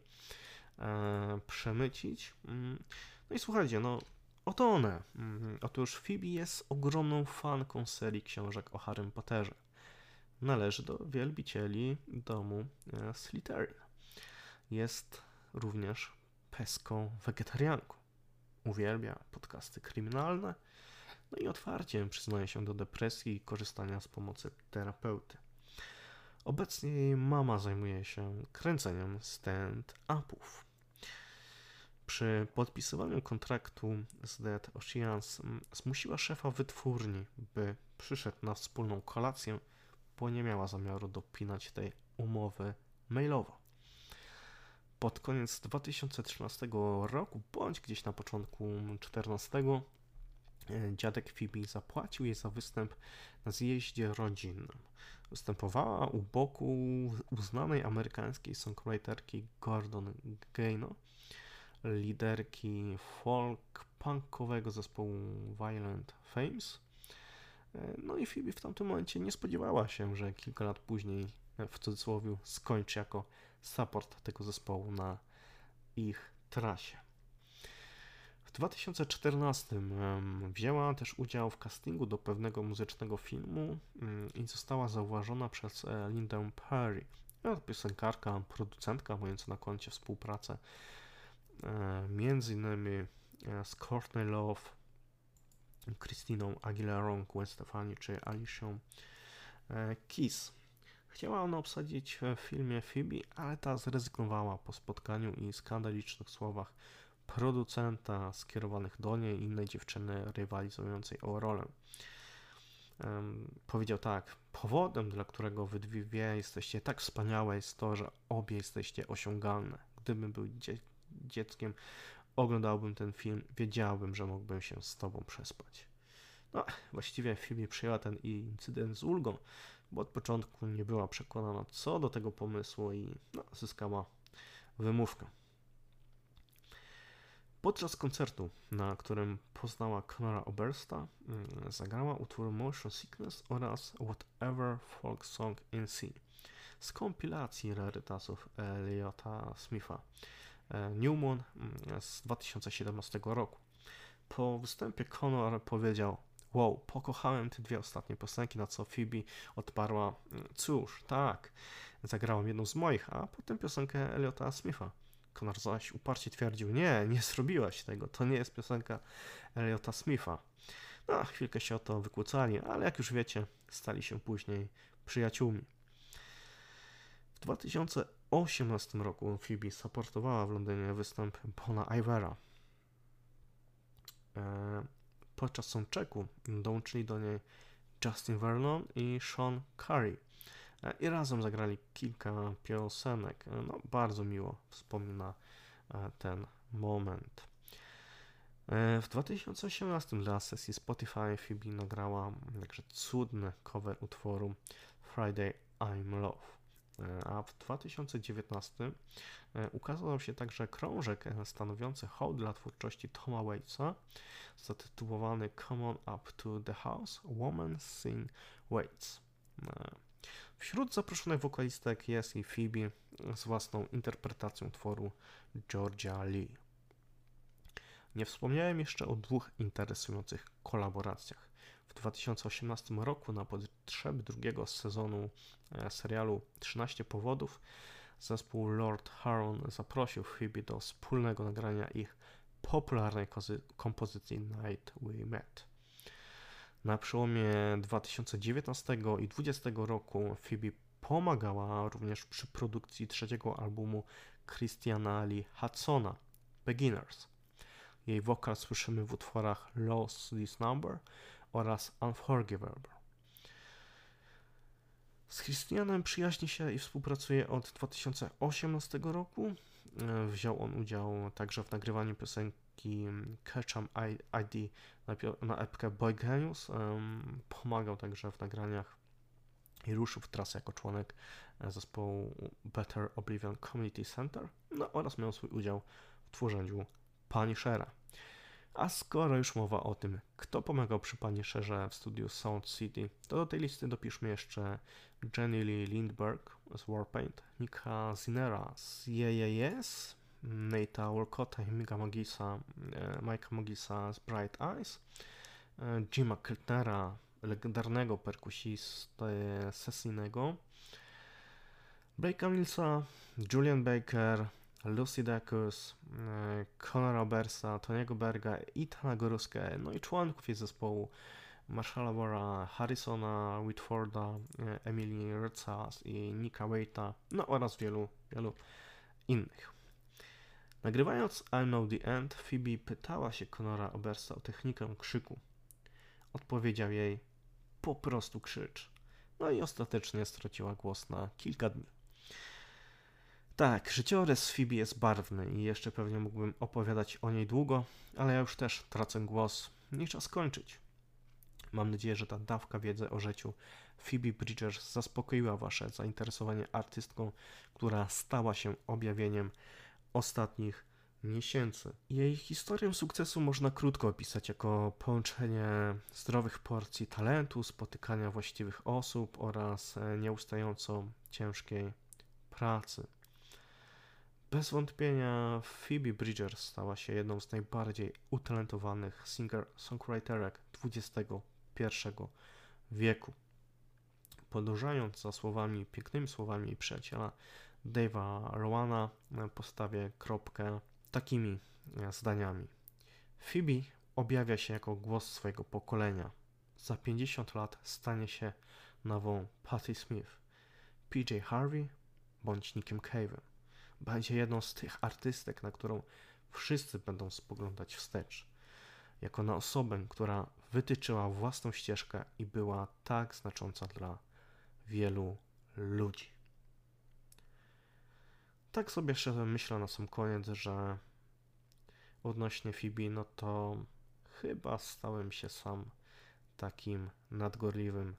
e, przemycić. Mm, no i słuchajcie, no oto one. Mm, otóż Phoebe jest ogromną fanką serii książek o Harrym Potterze. Należy do wielbicieli domu e, Slytherin. Jest również peską wegetarianką. Uwielbia podcasty kryminalne, no i otwarcie przyznaje się do depresji i korzystania z pomocy terapeuty. Obecnie jej mama zajmuje się kręceniem stand-upów. Przy podpisywaniu kontraktu z Dead Oceans zmusiła szefa wytwórni, by przyszedł na wspólną kolację, bo nie miała zamiaru dopinać tej umowy mailowo. Pod koniec 2013 roku, bądź gdzieś na początku 2014, E, dziadek Phoebe zapłacił jej za występ na zjeździe rodzinnym. Występowała u boku uznanej amerykańskiej songwriterki Gordon Gaino, liderki folk-punkowego zespołu Violent Fames. E, no i Phoebe w tamtym momencie nie spodziewała się, że kilka lat później, e, w cudzysłowie, skończy jako support tego zespołu na ich trasie. W 2014 wzięła też udział w castingu do pewnego muzycznego filmu mm, i została zauważona przez e, Lindę Perry. Piosenkarka, producentka mająca na koncie współpracę między innymi e, z Courtney Love, Christiną Aguilerą, Gwen Stefani czy Alicią Keys. Chciała ona obsadzić w filmie Phoebe, ale ta zrezygnowała po spotkaniu i skandalicznych słowach producenta skierowanych do niej i innej dziewczyny rywalizującej o rolę. Um, powiedział tak, powodem, dla którego wy dwie jesteście tak wspaniałe jest to, że obie jesteście osiągalne. Gdybym był dzieckiem, oglądałbym ten film, wiedziałbym, że mógłbym się z tobą przespać. No, właściwie Phoebe przyjęła ten incydent z ulgą, bo od początku nie była przekonana co do tego pomysłu i no, zyskała wymówkę. Podczas koncertu, na którym poznała Conora Obersta, mm, zagrała utwór Motion Sickness oraz Whatever Folk Song in C z kompilacji rarytasów Eliota Smitha e, Newman mm, z 2017 roku. Po występie Conor powiedział Wow, pokochałem te dwie ostatnie piosenki, na co Phoebe odparła mm, Cóż, tak, zagrałam jedną z moich, a potem piosenkę Eliota Smitha. Conor zaś uparcie twierdził, nie, nie zrobiłaś tego, to nie jest piosenka Eliota Smitha. No, chwilkę się o to wykłócali, ale jak już wiecie, stali się później przyjaciółmi. W 2018 roku Phoebe supportowała w Londynie występ Bona Ivera. E, podczas soundchecku dołączyli do niej Justin Vernon i Sean Curry. E, i razem zagrali kilka piosenek. E, no, bardzo miło wspomina ten moment. W 2018 dla sesji Spotify Phoebe nagrała także cudny cover utworu Friday I'm Love. A w 2019 ukazał się także krążek stanowiący hołd dla twórczości Toma Waitsa zatytułowany Come On Up to the House Woman Sing Waits. Wśród zaproszonych wokalistek jest i Phoebe z własną interpretacją utworu Georgia Lee. Nie wspomniałem jeszcze o dwóch interesujących kolaboracjach. W 2018 roku na potrzeby drugiego sezonu e, serialu 13 powodów zespół Lord Huron zaprosił Phoebe do wspólnego nagrania ich popularnej kompozycji Night We Met. Na przełomie 2019 i 2020 roku Phoebe pomagała również przy produkcji trzeciego albumu Christiana Lee Hudsona, Beginners. Jej wokal słyszymy w utworach Lost This Number oraz Unforgivable. Z Christianem przyjaźni się i współpracuje od 2018 roku. Wziął on udział także w nagrywaniu piosenki Catch ID na, epkę Boy Genius. Um, pomagał także w nagraniach i ruszył w trasę jako członek e, zespołu Better Oblivion Community Center no, oraz miał swój udział w tworzeniu Punishera. A skoro już mowa o tym, kto pomagał przy Punisherze w studiu Sound City, to do tej listy dopiszmy jeszcze Jenny Lee Lindberg z Warpaint, Nika Zinera z JJS, Nate'a Walcotta i Mika Magisa, e, Mike'a Magisa z Bright Eyes, e, Jima Keltnera, legendarnego perkusisty sesyjnego, Blake Millsa, Julian Baker, Lucy Dacus, e, Conora Bersa, Tony'ego Berga, Itana Goruske, no i członków jej zespołu Marshalla Bora, Harrisona Whitforda, Emily Ricas i Nika Waita, no oraz wielu, wielu innych. Nagrywając I Know The End, Phoebe pytała się Conora Obersa o technikę krzyku. Odpowiedział jej, po prostu krzycz. No i ostatecznie straciła głos na kilka dni. Tak, życiorys Phoebe jest barwny i jeszcze pewnie mógłbym opowiadać o niej długo, ale ja już też tracę głos. Nie czas kończyć. Mam nadzieję, że ta dawka wiedzy o życiu Phoebe Bridgers zaspokoiła Wasze zainteresowanie artystką, która stała się objawieniem ostatnich miesięcy. Jej historię sukcesu można krótko opisać jako połączenie zdrowych porcji talentu, spotykania właściwych osób oraz e, nieustająco ciężkiej pracy. Bez wątpienia Phoebe Bridgers stała się jedną z najbardziej utalentowanych singer-songwriterek XXI wieku. Podążając za słowami, pięknymi słowami przyjaciela Dave'a Rowana, postawię kropkę takimi e, zdaniami. Phoebe objawia się jako głos swojego pokolenia. Za 50 lat stanie się nową Patti Smith, PJ Harvey bądź Nickiem Cave'em będzie jedną z tych artystek, na którą wszyscy będą spoglądać wstecz. Jako na osobę, która wytyczyła własną ścieżkę i była tak znacząca dla wielu ludzi. Tak sobie szczerze myślę na sam koniec, że odnośnie Phoebe, no to chyba stałem się sam takim nadgorliwym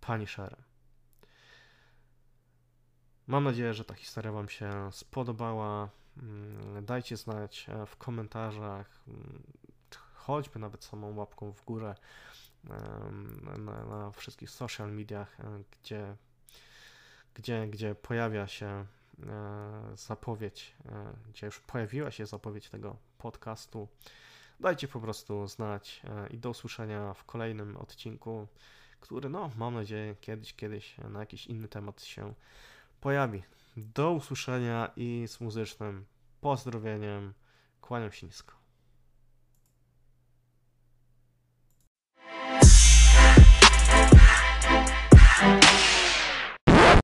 punisherem. Mam nadzieję, że ta historia Wam się spodobała. Mm, dajcie znać e, w komentarzach, mm, choćby nawet samą łapką w górę na, na wszystkich social mediach, e, gdzie, gdzie, gdzie pojawia się e, zapowiedź, gdzie już pojawiła się zapowiedź tego podcastu. Dajcie po prostu znać i do usłyszenia w kolejnym odcinku, który, no, mam nadzieję, kiedyś, kiedyś na jakiś inny temat się pojawi. Do usłyszenia i z muzycznym pozdrowieniem. Kłaniam się nisko.